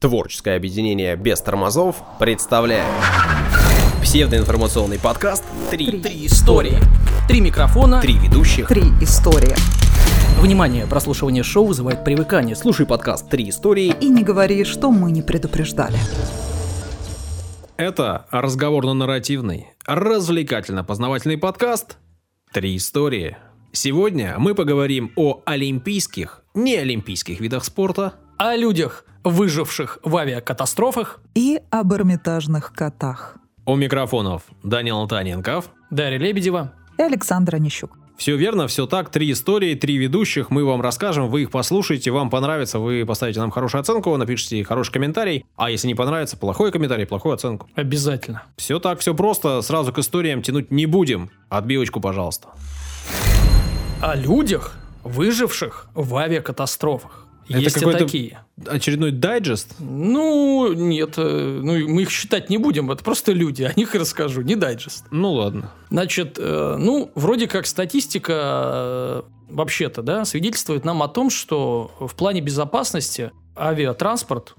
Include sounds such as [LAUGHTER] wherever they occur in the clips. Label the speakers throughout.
Speaker 1: Творческое объединение без тормозов представляет псевдоинформационный подкаст «Три,
Speaker 2: Три истории. Три микрофона.
Speaker 1: Три ведущих».
Speaker 3: Три истории.
Speaker 2: Внимание, прослушивание шоу вызывает привыкание.
Speaker 1: Слушай подкаст «Три истории».
Speaker 3: И не говори, что мы не предупреждали.
Speaker 4: Это разговорно-нарративный, развлекательно-познавательный подкаст «Три истории». Сегодня мы поговорим о олимпийских, неолимпийских видах спорта,
Speaker 2: О людях, выживших в авиакатастрофах.
Speaker 3: И об эрмитажных котах.
Speaker 4: у микрофонов Данил Антоненков.
Speaker 2: Дарья Лебедева.
Speaker 3: И Александр Онищук.
Speaker 4: Все верно, все так, три истории, три ведущих, мы вам расскажем, вы их послушаете, вам понравится, вы поставите нам хорошую оценку, напишите хороший комментарий, а если не понравится, плохой комментарий, плохую оценку.
Speaker 2: Обязательно.
Speaker 4: Все так, все просто, сразу к историям тянуть не будем. Отбивочку, пожалуйста.
Speaker 2: О людях, выживших в авиакатастрофах.
Speaker 4: Это
Speaker 2: Есть и
Speaker 4: какой-то-
Speaker 2: такие.
Speaker 4: Очередной дайджест?
Speaker 2: Ну, нет, э, ну, мы их считать не будем, это просто люди, о них и расскажу, не дайджест.
Speaker 4: Ну ладно.
Speaker 2: Значит, э, ну, вроде как статистика э, вообще-то, да, свидетельствует нам о том, что в плане безопасности авиатранспорт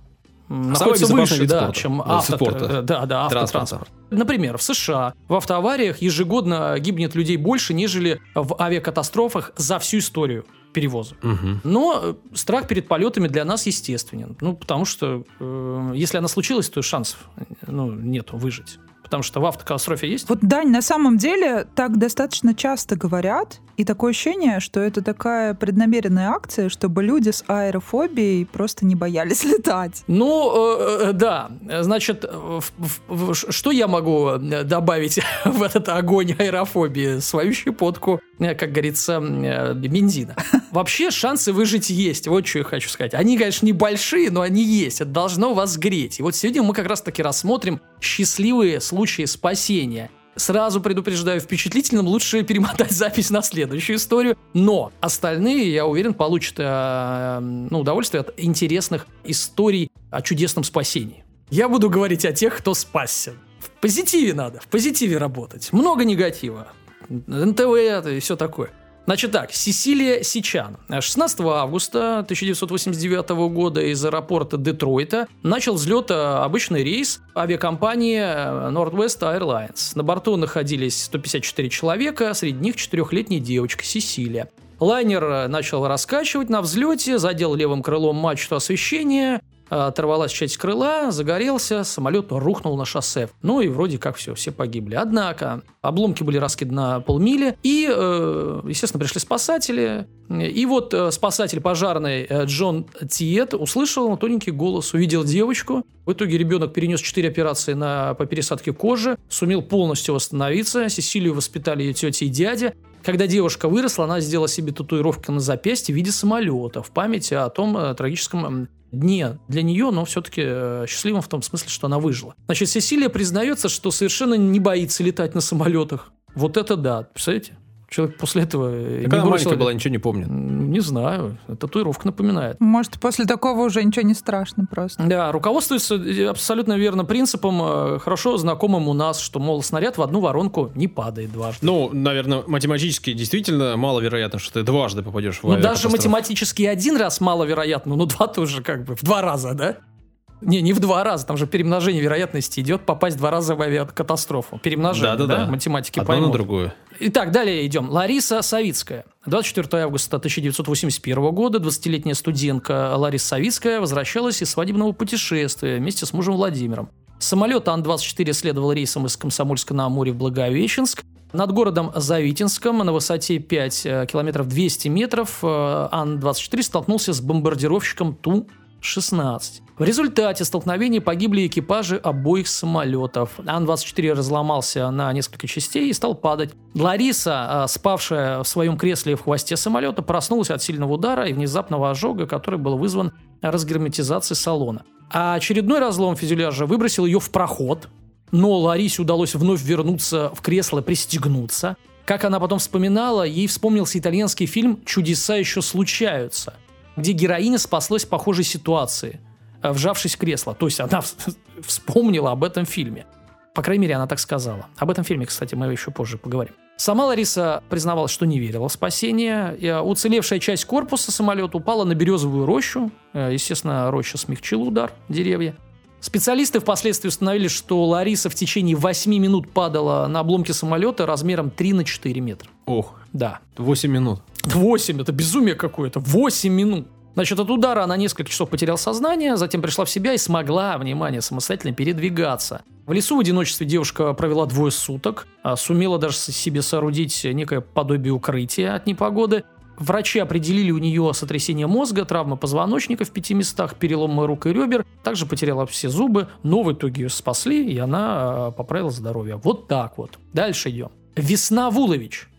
Speaker 2: находится выше, да,
Speaker 4: спорта.
Speaker 2: чем авто,
Speaker 4: спорта.
Speaker 2: э, да, да, автотранспорт. Например, в США в автоавариях ежегодно гибнет людей больше, нежели в авиакатастрофах за всю историю перевоза.
Speaker 4: Мгм.
Speaker 2: Но э, страх перед полетами для нас естественен. Ну, потому что э, если она случилась, то шансов э, ну, нету выжить. Потому что в автокатастрофе есть.
Speaker 3: Вот, Дань, на самом деле так достаточно часто говорят, и такое ощущение, что это такая преднамеренная акция, чтобы люди с аэрофобией просто не боялись [LAUGHS] летать.
Speaker 2: Ну, э, э, да. Значит, в- в- в- что я могу добавить [LAUGHS] в этот огонь аэрофобии? Свою щепотку, как говорится, э, бензина. Вообще шансы выжить есть. Вот что я хочу сказать. Они, конечно, небольшие, но они есть. Это должно вас греть. И вот сегодня мы как раз-таки рассмотрим счастливые случаи спасения. Сразу предупреждаю, впечатлительным лучше [LAUGHS] перемотать запись на следующую историю. Но остальные, я уверен, получат э, ну, удовольствие от интересных историй о чудесном спасении. Я буду говорить о тех, кто спасся. В позитиве надо, в позитиве работать. Много негатива. НТВ и все такое. Значит так, Сесилия Сичан. 16 августа 1989 года из аэропорта Детройта начал взлет э, обычный рейс авиакомпании э, Northwest Airlines. На борту находились 154 человека, среди них четырехлетняя девочка Сесилия. Лайнер э, начал раскачивать на взлете, задел левым крылом мачту освещения, оторвалась часть крыла, загорелся, самолет рухнул на шоссе. Ну и вроде как все, все погибли. Однако обломки были раскиданы на полмили, и, э, естественно, пришли спасатели. И вот э, спасатель пожарный э, Джон Тиет услышал тоненький голос, увидел девочку. В итоге ребенок перенес 4 операции на, по пересадке кожи, сумел полностью восстановиться. Сесилию воспитали ее тетя и дядя. Когда девушка выросла, она сделала себе татуировку на запястье в виде самолета в память о том э, трагическом дне для нее, но все-таки э, счастливым в том смысле, что она выжила. Значит, Сесилия признается, что совершенно не боится летать на самолетах. Вот это да, представляете? Человек после этого
Speaker 4: Когда
Speaker 2: не бросил-
Speaker 4: маленькая была, ничего не помнит.
Speaker 2: Не знаю, татуировка напоминает.
Speaker 3: Может, после такого уже ничего не страшно просто.
Speaker 2: Да, руководствуется э, абсолютно верно принципом, э, хорошо знакомым у нас, что, мол, снаряд в одну воронку не падает дважды.
Speaker 4: Ну, наверное, математически действительно маловероятно, что ты дважды попадешь в
Speaker 2: Ну, даже математически один раз маловероятно, но два тоже как бы в два раза, да? Не, не в два раза, там же перемножение вероятности идет попасть два раза в авиакатастрофу. Перемножение, да,
Speaker 4: Да-да-да.
Speaker 2: математики
Speaker 4: Одно
Speaker 2: поймут.
Speaker 4: на другую.
Speaker 2: Итак, далее идем. Лариса Савицкая. 24 августа 1981 года 20-летняя студентка Лариса Савицкая возвращалась из свадебного путешествия вместе с мужем Владимиром. Самолет Ан-24 следовал рейсом из Комсомольска на Амуре в Благовещенск. Над городом Завитинском на высоте 5 э, километров 200 метров э, Ан-24 столкнулся с бомбардировщиком Ту-16. В результате столкновения погибли экипажи обоих самолетов. Ан-24 разломался на несколько частей и стал падать. Лариса, э, спавшая в своем кресле в хвосте самолета, проснулась от сильного удара и внезапного ожога, который был вызван разгерметизацией салона. А очередной разлом фюзеляжа выбросил ее в проход, но Ларисе удалось вновь вернуться в кресло пристегнуться. Как она потом вспоминала, ей вспомнился итальянский фильм «Чудеса еще случаются», где героиня спаслась в похожей ситуации, э, вжавшись в кресло. То есть она [LAUGHS] вспомнила об этом фильме. По крайней мере, она так сказала. Об этом фильме, кстати, мы еще позже поговорим. Сама Лариса признавалась, что не верила в спасение. А, Уцелевшая часть корпуса самолета упала на березовую рощу. Э, Естественно, роща смягчила удар деревья. Специалисты впоследствии установили, что Лариса в течение 8 минут падала на обломки самолета размером 3 на 4 метра.
Speaker 4: Ох,
Speaker 2: Да.
Speaker 4: 8 минут.
Speaker 2: 8, это безумие какое-то. 8 минут. Значит, от удара она несколько часов потеряла сознание, затем пришла в себя и смогла, внимание, самостоятельно передвигаться. В лесу в одиночестве девушка провела двое суток, а сумела даже себе соорудить некое подобие укрытия от непогоды. Врачи определили у нее сотрясение мозга, травмы позвоночника в пяти местах, переломы рук и ребер, также потеряла все зубы, но в итоге ее спасли, и она э, поправила здоровье. Вот так вот. Дальше идем. Весна Вулович.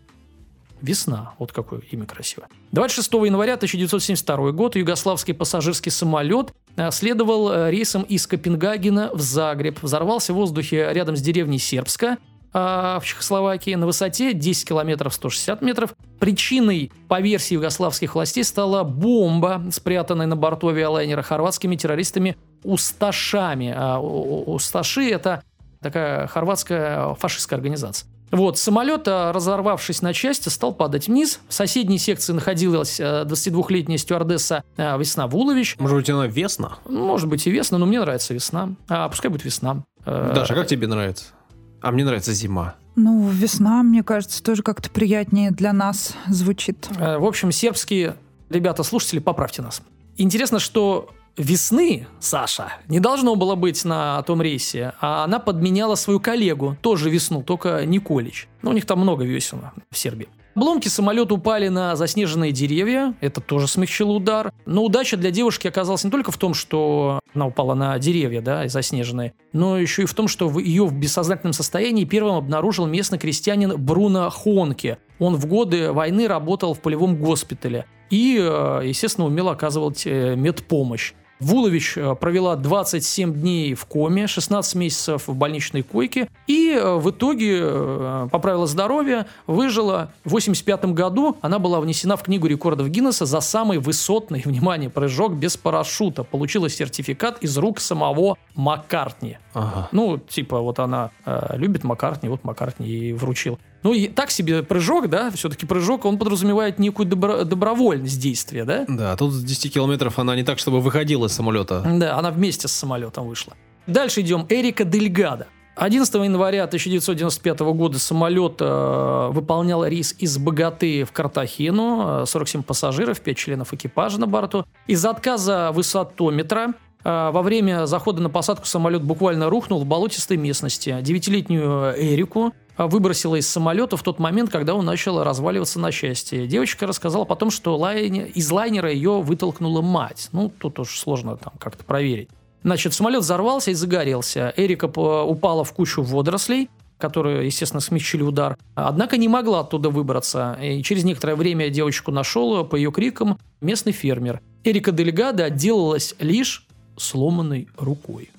Speaker 2: Весна. Вот какое имя красивое. 26 января 1972 год югославский пассажирский самолет э, следовал э, рейсом из Копенгагена в Загреб. Взорвался в воздухе рядом с деревней Сербска в Чехословакии на высоте 10 километров 160 метров. Причиной, по версии югославских властей, стала бомба, спрятанная на борту авиалайнера хорватскими террористами Усташами. А Усташи – это такая хорватская фашистская организация. Вот, самолет, а, разорвавшись на части, стал падать вниз. В соседней секции находилась а, 22-летняя стюардесса а, Весна Вулович.
Speaker 4: Может быть, она весна?
Speaker 2: Может быть и весна, но мне нравится весна. А пускай будет весна. Э,
Speaker 4: Даша, как тебе нравится? А мне нравится зима.
Speaker 3: Ну, весна, мне кажется, тоже как-то приятнее для нас звучит.
Speaker 2: Э, В общем, сербские ребята-слушатели, поправьте нас. Интересно, что весны, Саша, не должно было быть на том рейсе, а она подменяла свою коллегу, тоже весну, только Николич. Ну, у них там много весен в Сербии. Обломки самолета упали на заснеженные деревья, это тоже смягчило удар. Но удача для девушки оказалась не только в том, что она упала на деревья, да, и заснеженные, но еще и в том, что в ее в бессознательном состоянии первым обнаружил местный крестьянин Бруно Хонке. Он в годы войны работал в полевом госпитале и, э, естественно, умел оказывать э, медпомощь. Вулович э, провела 27 дней в коме, 16 месяцев в больничной койке и э, в итоге э, поправила здоровье, выжила. В 85 году она была внесена в книгу рекордов Гиннесса за самый высотный, [LAUGHS] внимание, прыжок без парашюта. Получила сертификат из рук самого Маккартни.
Speaker 4: Ага.
Speaker 2: Ну, типа, вот она э, любит Маккартни, вот Маккартни ей вручил. Ну, и так себе прыжок, да, все-таки прыжок, он подразумевает некую добро- добровольность действия, да?
Speaker 4: Да, тут с 10 километров она не так, чтобы выходила из самолета.
Speaker 2: Да, она вместе с самолетом вышла. Дальше идем. Эрика Дельгадо. 11 января 1995 года самолет э, выполнял рейс из Богаты в Картахену. э, 47 пассажиров, 5 членов экипажа на борту. Из-за отказа высотометра во время захода на посадку самолет буквально рухнул в болотистой местности. Девятилетнюю Эрику э, выбросила из самолета в тот момент, когда он начал разваливаться на части. Девочка рассказала потом, что лайне- из лайнера ее вытолкнула мать. Ну, тут уж сложно там как-то проверить. Значит, самолет взорвался и загорелся. Эрика упала в кучу водорослей, которые, естественно, смягчили удар. Однако не могла оттуда выбраться. И через некоторое время девочку нашел по ее крикам местный фермер. Эрика Дельгадо отделалась лишь сломанной рукой.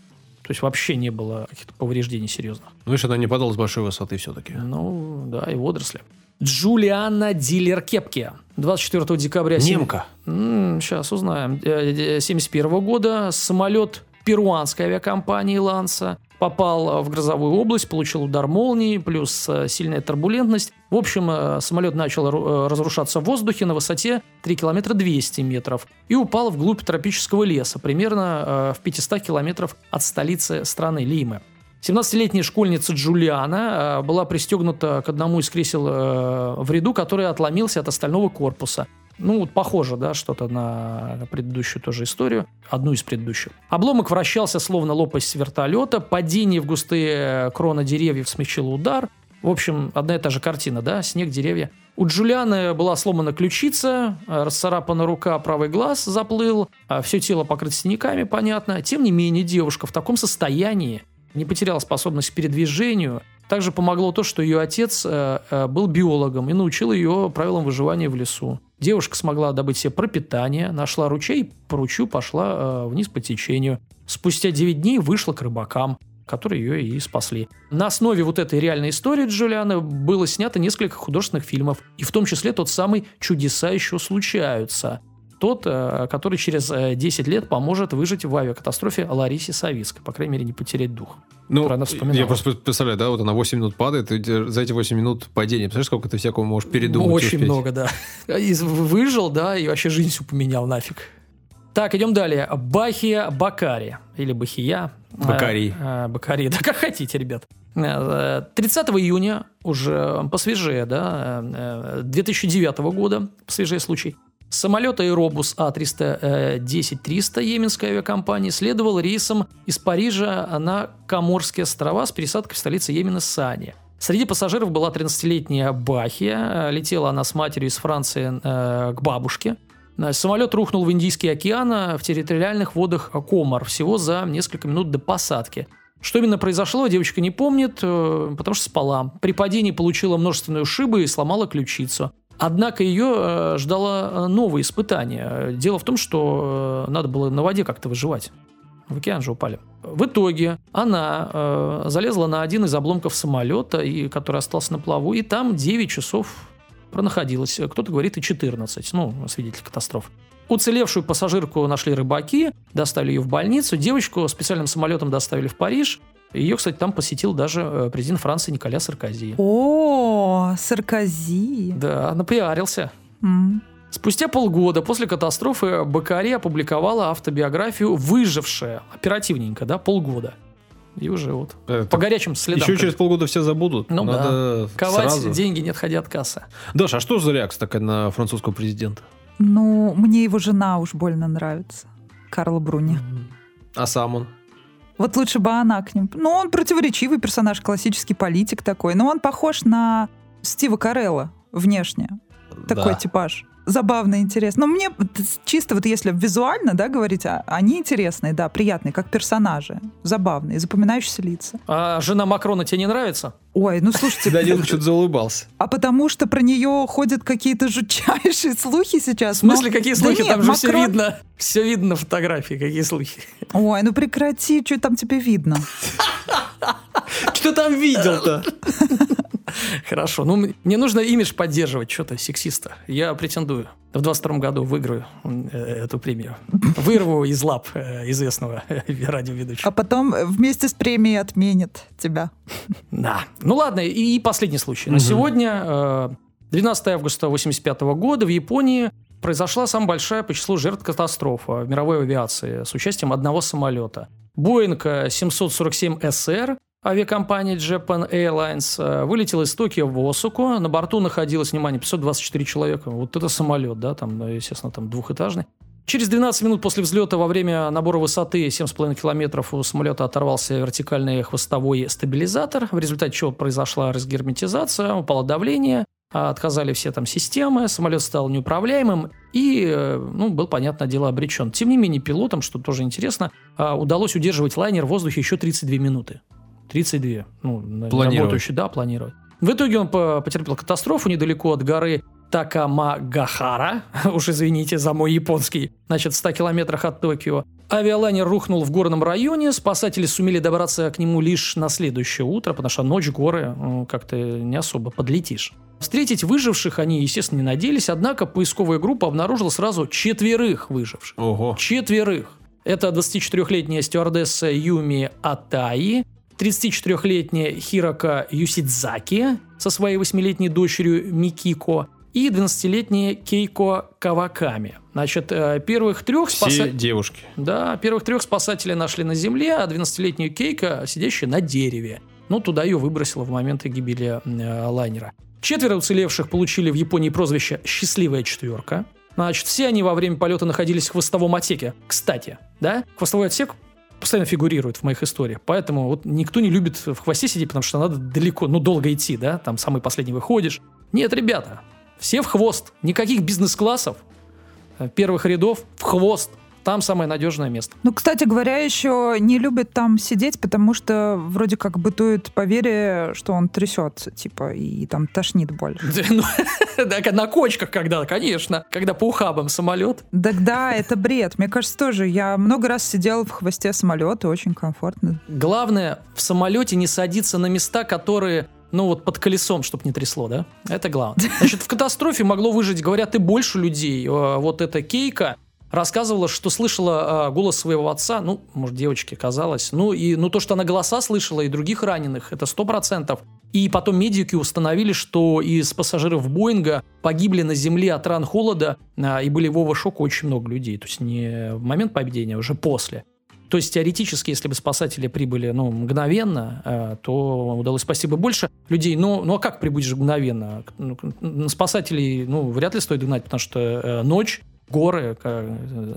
Speaker 2: То есть вообще не было каких-то повреждений серьезных.
Speaker 4: Ну, видишь, она не падала с большой высоты все-таки.
Speaker 2: Ну, да, и водоросли. Джулиана Дилер Кепке. 24 декабря...
Speaker 4: Немка.
Speaker 2: сейчас узнаем. 1971 года самолет перуанской авиакомпании «Ланса» попал в грозовую область, получил удар молнии, плюс э, сильная турбулентность. В общем, э, самолет начал ру- э, разрушаться в воздухе на высоте 3 километра 200 метров и упал вглубь тропического леса, примерно э, в 500 километров от столицы страны Лимы. 17-летняя школьница Джулиана э, была пристегнута к одному из кресел э, в ряду, который отломился от остального корпуса. Ну, вот похоже, да, что-то на предыдущую тоже историю, одну из предыдущих. Обломок вращался, словно лопасть вертолета, падение в густые кроны деревьев смягчило удар. В общем, одна и та же картина, да, снег, деревья. У Джулианы была сломана ключица, э, расцарапана рука, правый глаз заплыл, а все тело покрыто синяками, понятно. Тем не менее, девушка в таком состоянии не потеряла способность к передвижению. Также помогло то, что ее отец э, э, был биологом и научил ее правилам выживания в лесу. Девушка смогла добыть себе пропитание, нашла ручей по ручью пошла э, вниз по течению. Спустя 9 дней вышла к рыбакам, которые ее и спасли. На основе вот этой реальной истории Джулианы было снято несколько художественных фильмов, и в том числе тот самый «Чудеса еще случаются», тот, э, который через э, 10 лет поможет выжить в авиакатастрофе Ларисе Савицкой. По крайней мере, не потерять дух.
Speaker 4: Ну,
Speaker 2: вспоминал.
Speaker 4: я просто представляю, да, вот она 8 минут падает, и за эти 8 минут падения, представляешь, сколько ты всякого можешь передумать
Speaker 2: Ну, Очень
Speaker 4: успеть?
Speaker 2: много, да. И выжил, да, и вообще жизнь всю поменял нафиг. Так, идем далее. Бахия Бакари. Или Бахия. Э, э, Бакарий, [LAUGHS] да как хотите, ребят. Э, 30 июня, уже посвежее, да, э, 2009 года, посвежее случай, самолет Аэробус А310-300 Йеменской авиакомпании следовал рейсом из Парижа на Коморские острова с пересадкой в столице Йемена Сани. Среди пассажиров была 13-летняя Бахия. Э, Летела она с матерью из Франции э, к бабушке. Э, Самолет рухнул в Индийский океан э, в территориальных водах Комор всего за несколько минут до посадки. Что именно произошло, девочка не помнит, э, потому что спала. При падении получила множественные ушибы и сломала ключицу. Однако ее э, ждало э, новое испытание. Дело в том, что э, надо было на воде как-то выживать. В океан же упали. В итоге она э, залезла на один из обломков самолета, и, который остался на плаву, и там 9 часов пронаходилась. Кто-то говорит и 14, ну, свидетель катастроф. Уцелевшую пассажирку нашли рыбаки, доставили ее в больницу. Девочку специальным самолетом доставили в Париж. Ее, кстати, там посетил даже э, президент Франции Николя Саркози.
Speaker 3: О, Саркози.
Speaker 2: Да, напиарился.
Speaker 3: М.
Speaker 2: Спустя полгода после катастрофы Бакари опубликовала автобиографию «Выжившая». Оперативненько, да, полгода. И уже вот
Speaker 4: Это
Speaker 2: по горячим следам.
Speaker 4: Еще через полгода все забудут.
Speaker 2: Ну
Speaker 4: Надо
Speaker 2: Ковать
Speaker 4: сразу.
Speaker 2: деньги не отходя от кассы.
Speaker 4: Даша, а что за реакция такая на французского президента?
Speaker 3: Ну, мне его жена уж больно нравится. Карла Бруни.
Speaker 4: А сам он?
Speaker 3: Вот лучше бы она к ним. Ну, он противоречивый персонаж, классический политик такой. Но он похож на Стива Карелла внешне. Такой
Speaker 4: Да.
Speaker 3: типаж. Забавно, интересно. Но мне чисто вот если визуально, да, говорить, а- они интересные, да, приятные, как персонажи. Забавные, запоминающиеся лица.
Speaker 2: А жена Макрона тебе не нравится?
Speaker 3: Ой, ну слушайте,
Speaker 4: Данил что-то заулыбался.
Speaker 3: а потому что про нее ходят какие-то жутчайшие слухи сейчас.
Speaker 2: В смысле,
Speaker 3: но-
Speaker 2: какие
Speaker 3: Да
Speaker 2: слухи?
Speaker 3: нет,
Speaker 2: Там же все видно. Все видно на фотографии, какие слухи.
Speaker 3: Ой, ну прекрати, что там тебе видно?
Speaker 4: Что там видел-то? [LAUGHS] [LAUGHS]
Speaker 2: Хорошо. Ну, мне нужно имидж поддерживать, что-то сексиста. Я претендую. В 22 году выиграю э, эту премию. [LAUGHS] Вырву из лап э, известного [LAUGHS] радиоведущего.
Speaker 3: А потом э, вместе с премией отменят тебя.
Speaker 2: Да. Ну ладно, и, последний случай. На сегодня, э, 12 августа 1985 года, в Японии произошла самая большая по числу жертв катастрофа в мировой авиации с участием одного самолета. Боинг э, 747SR авиакомпании Japan Airlines э, вылетел из Токио в Осаку. На борту находилось, внимание, 524 человека. Вот это самолет, да, там, э, естественно, там двухэтажный. Через 12 минут после взлета во время набора высоты 7,5 километров у самолета оторвался вертикальный хвостовой стабилизатор, в результате чего произошла разгерметизация, упало давление, а, отказали все там системы, самолет стал неуправляемым и, э, ну, был, понятное дело, обречен. Тем не менее, пилотам, что тоже интересно, а, удалось удерживать лайнер в воздухе еще 32 минуты. 32. Ну, работающий, да, планировать. В итоге он по- потерпел катастрофу недалеко от горы Такамагахара, [LAUGHS] уж извините за мой японский, значит, в 100 километрах от Токио. Авиалайнер рухнул в горном районе, спасатели сумели добраться к нему лишь на следующее утро, потому что ночь, горы, ну, как-то не особо подлетишь. Встретить выживших они, естественно, не надеялись, однако поисковая группа обнаружила сразу четверых выживших.
Speaker 4: Ого.
Speaker 2: Четверых. Это 24-летняя стюардесса Юми Атаи, 34-летняя Хирока Юсидзаки со своей 8-летней дочерью Микико и 12-летняя Кейко Каваками. Значит, э, первых трех
Speaker 4: Все
Speaker 2: спасателей...
Speaker 4: девушки.
Speaker 2: Да, первых трех спасателей нашли на земле, а 12-летнюю Кейка, сидящая на дереве. Ну, туда ее выбросило в момент гибели э, лайнера. Четверо уцелевших получили в Японии прозвище «Счастливая четверка». Значит, все они во время полета находились в хвостовом отсеке. Кстати, да, хвостовой отсек постоянно фигурирует в моих историях. Поэтому вот никто не любит в хвосте сидеть, потому что надо далеко, ну, долго идти, да, там самый последний выходишь. Нет, ребята, все в хвост. Никаких бизнес-классов, э, первых рядов в хвост. Там самое надежное место.
Speaker 3: Ну, кстати говоря, еще не любят там сидеть, потому что вроде как бытует поверье, что он трясется, типа, и там тошнит больше.
Speaker 2: Да, [LAUGHS] ну, да, на кочках когда, конечно. Когда по ухабам самолет.
Speaker 3: Тогда это бред. Мне кажется, тоже. Я много раз сидела в хвосте самолета, очень комфортно.
Speaker 2: Главное в самолете не садиться на места, которые ну вот под колесом, чтобы не трясло, да? Это главное. [LAUGHS] Значит, в катастрофе могло выжить, говорят, и больше людей. Э, Вот эта Кейка рассказывала, что слышала э, голос своего отца, ну, может, девочке казалось, ну, и ну, то, что она голоса слышала и других раненых, это сто процентов. И потом медики установили, что из пассажиров Боинга погибли на земле от ран холода, а, и в овошоке очень много людей. То есть не в момент падения, а уже после. То есть теоретически, если бы спасатели прибыли ну, мгновенно, э, то удалось спасти бы больше людей. Но, ну а как прибудешь мгновенно? Ну, Спасателей ну, вряд ли стоит гнать, потому что э, ночь, горы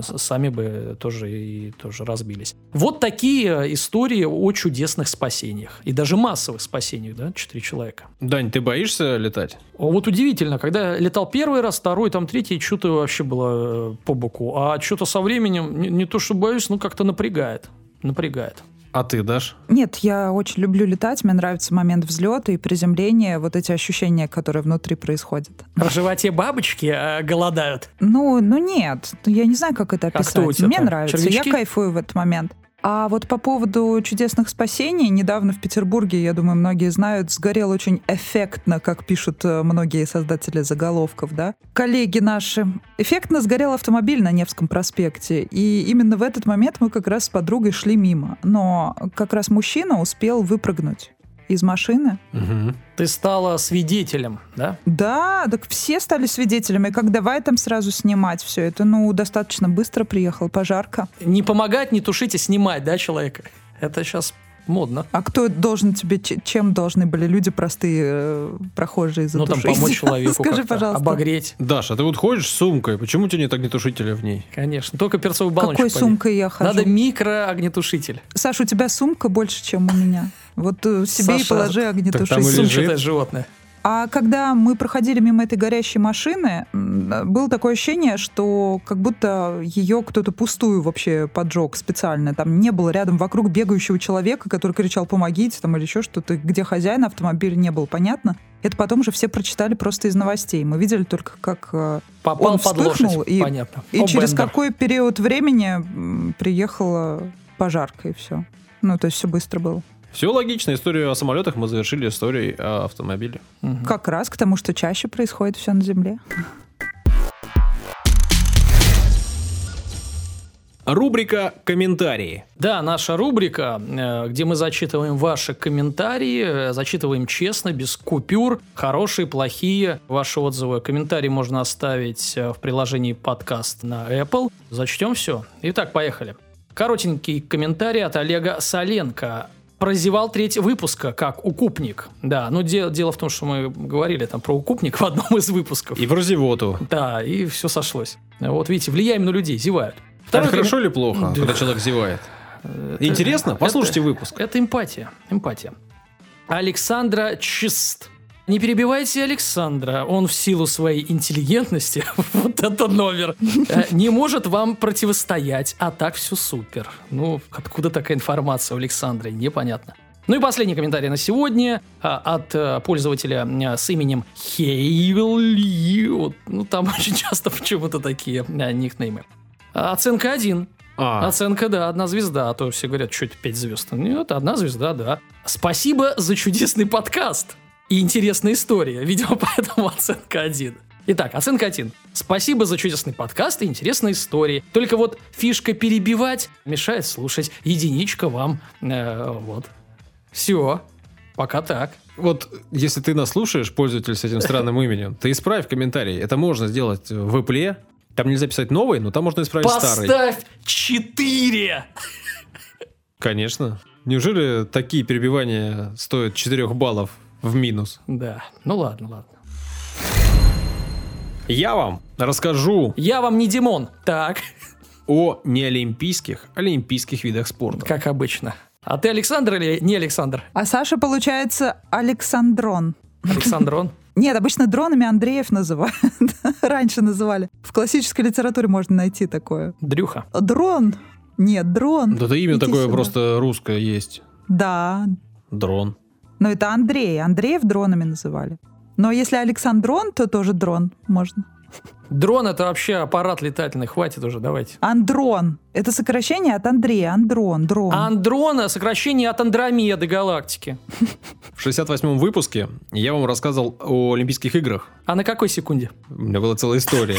Speaker 2: сами бы тоже и тоже разбились. Вот такие истории о чудесных спасениях. И даже массовых спасениях, да, четыре человека.
Speaker 4: Дань, ты боишься летать?
Speaker 2: Вот удивительно, когда летал первый раз, второй, там третий, что-то вообще было э, по боку. А что-то со временем, не, не то что боюсь, но как-то напрягает. Напрягает.
Speaker 4: А ты, Даш?
Speaker 3: Нет, я очень люблю летать, мне нравится момент взлета и приземления, вот эти ощущения, которые внутри происходят.
Speaker 2: В животе бабочки э, голодают.
Speaker 3: Ну, ну нет, я не знаю, как это
Speaker 2: А
Speaker 3: описать.
Speaker 2: кто у тебя
Speaker 3: Мне
Speaker 2: там?
Speaker 3: нравится,
Speaker 2: Червячки?
Speaker 3: я кайфую в этот момент. А вот по поводу чудесных спасений, недавно в Петербурге, я думаю, многие знают, сгорел очень эффектно, как пишут э, многие создатели заголовков, да, коллеги наши. Эффектно сгорел автомобиль на Невском проспекте, и именно в этот момент мы как раз с подругой шли мимо. Но как раз мужчина успел выпрыгнуть из машины.
Speaker 4: Угу.
Speaker 2: Ты стала свидетелем, да?
Speaker 3: Да, так все стали свидетелями. Как давай там сразу снимать все это? Ну, достаточно быстро приехал пожарка.
Speaker 2: Не помогать, не тушить, а снимать, да, человека? Это сейчас модно.
Speaker 3: А кто должен тебе, чем должны были люди простые, э, прохожие
Speaker 2: Ну, там помочь [LAUGHS] человеку
Speaker 3: Скажи,
Speaker 2: как-то,
Speaker 3: пожалуйста.
Speaker 2: обогреть.
Speaker 4: Даша, ты вот ходишь с сумкой, почему у тебя нет огнетушителя в ней?
Speaker 2: Конечно. Только перцовый баллончик.
Speaker 3: Какой
Speaker 2: поди.
Speaker 3: сумкой я хожу?
Speaker 2: Надо микроогнетушитель.
Speaker 3: Саша, у тебя сумка больше, чем у меня. Вот э, себе и
Speaker 2: Саша,
Speaker 3: положи
Speaker 4: и
Speaker 3: огнетушитель.
Speaker 4: лежит.
Speaker 2: Сумчатое животное.
Speaker 3: А когда мы проходили мимо этой горящей машины, было такое ощущение, что как будто ее кто-то пустую вообще поджег специально. Там не было рядом вокруг бегающего человека, который кричал «помогите» там, или еще что-то. Где хозяин автомобиля, не было понятно. Это потом же все прочитали просто из новостей. Мы видели только, как... э,
Speaker 2: Попал
Speaker 3: Он вспыхнул,
Speaker 2: лошадь.
Speaker 3: и-
Speaker 2: Понятно.
Speaker 3: И
Speaker 2: О,
Speaker 3: через
Speaker 2: Бендер.
Speaker 3: какой период времени приехала пожарка, и все. Ну, то есть все быстро было.
Speaker 4: Все логично. Историю о самолетах мы завершили историей о автомобиле.
Speaker 2: Мгм.
Speaker 3: Как раз к тому, что чаще происходит все на Земле.
Speaker 4: Рубрика «Комментарии».
Speaker 2: Да, наша рубрика, э, где мы зачитываем ваши комментарии, э, зачитываем честно, без купюр, хорошие, плохие. Ваши отзывы, комментарии можно оставить э, в приложении подкаст на Apple. Зачтем все. Итак, поехали. Коротенький комментарий от Олега Соленко. Прозевал треть выпуска как укупник. Да, но де- дело в том, что мы говорили там про укупник в одном из выпусков.
Speaker 4: И про зевоту.
Speaker 2: Да, и все сошлось. Вот видите, влияем на людей, зевают.
Speaker 4: Это
Speaker 2: Второй
Speaker 4: хорошо или плохо,
Speaker 2: Да.
Speaker 4: когда человек зевает? Интересно? Послушайте выпуск.
Speaker 2: Это эмпатия. Эмпатия. Александра Чист. Не перебивайте Александра, он в силу своей интеллигентности, [LAUGHS] вот это номер, э, не может вам противостоять, а так все супер. Ну, откуда такая информация у Александра, непонятно. Ну и последний комментарий на сегодня а, от э, пользователя э, с именем Хейли. Вот, ну, там [LAUGHS] очень часто почему-то такие никнеймы. Оценка 1.
Speaker 4: А,
Speaker 2: Оценка, да, одна звезда. А то все говорят, что это 5 звезд. Нет, одна звезда, да. Спасибо за чудесный подкаст и интересная история. Видимо, [LAUGHS] поэтому оценка 1. Итак, оценка 1. Спасибо за чудесный подкаст и интересные истории. Только вот фишка перебивать мешает слушать. Единичка вам. Э, вот. Все. Пока так.
Speaker 4: вот если ты нас слушаешь, пользователь с этим странным именем, ты исправь комментарий. Это можно сделать в Apple. Там нельзя писать новый, но там можно исправить старый.
Speaker 2: Поставь 4!
Speaker 4: Конечно. Неужели такие перебивания стоят 4 баллов в минус?
Speaker 2: Да, ну ладно, ладно.
Speaker 4: Я вам расскажу
Speaker 2: Я вам не Димон. Так.
Speaker 4: о неолимпийских, олимпийских видах спорта.
Speaker 2: Как обычно. А ты Александр или не Александр?
Speaker 3: А Саша, получается, Александрон.
Speaker 2: Александрон. [LAUGHS]
Speaker 3: Нет, обычно дронами Андреев называют. [LAUGHS] Раньше называли. В классической литературе можно найти такое.
Speaker 2: Дрюха.
Speaker 3: Дрон. Нет, дрон.
Speaker 4: Да это имя
Speaker 3: Иди
Speaker 4: такое
Speaker 3: сюда.
Speaker 4: просто русское есть.
Speaker 3: Да.
Speaker 4: Дрон.
Speaker 3: Но это Андрей. Андреев дронами называли. Но если Александрон, то тоже дрон можно.
Speaker 2: Дрон это вообще аппарат летательный, хватит уже, давайте.
Speaker 3: Андрон. Это сокращение от Андрея. Андрон. Дрон.
Speaker 2: Андрона сокращение от Андромеды галактики.
Speaker 4: В 68-м выпуске я вам рассказывал о Олимпийских играх.
Speaker 2: А на какой секунде?
Speaker 4: У меня была целая история.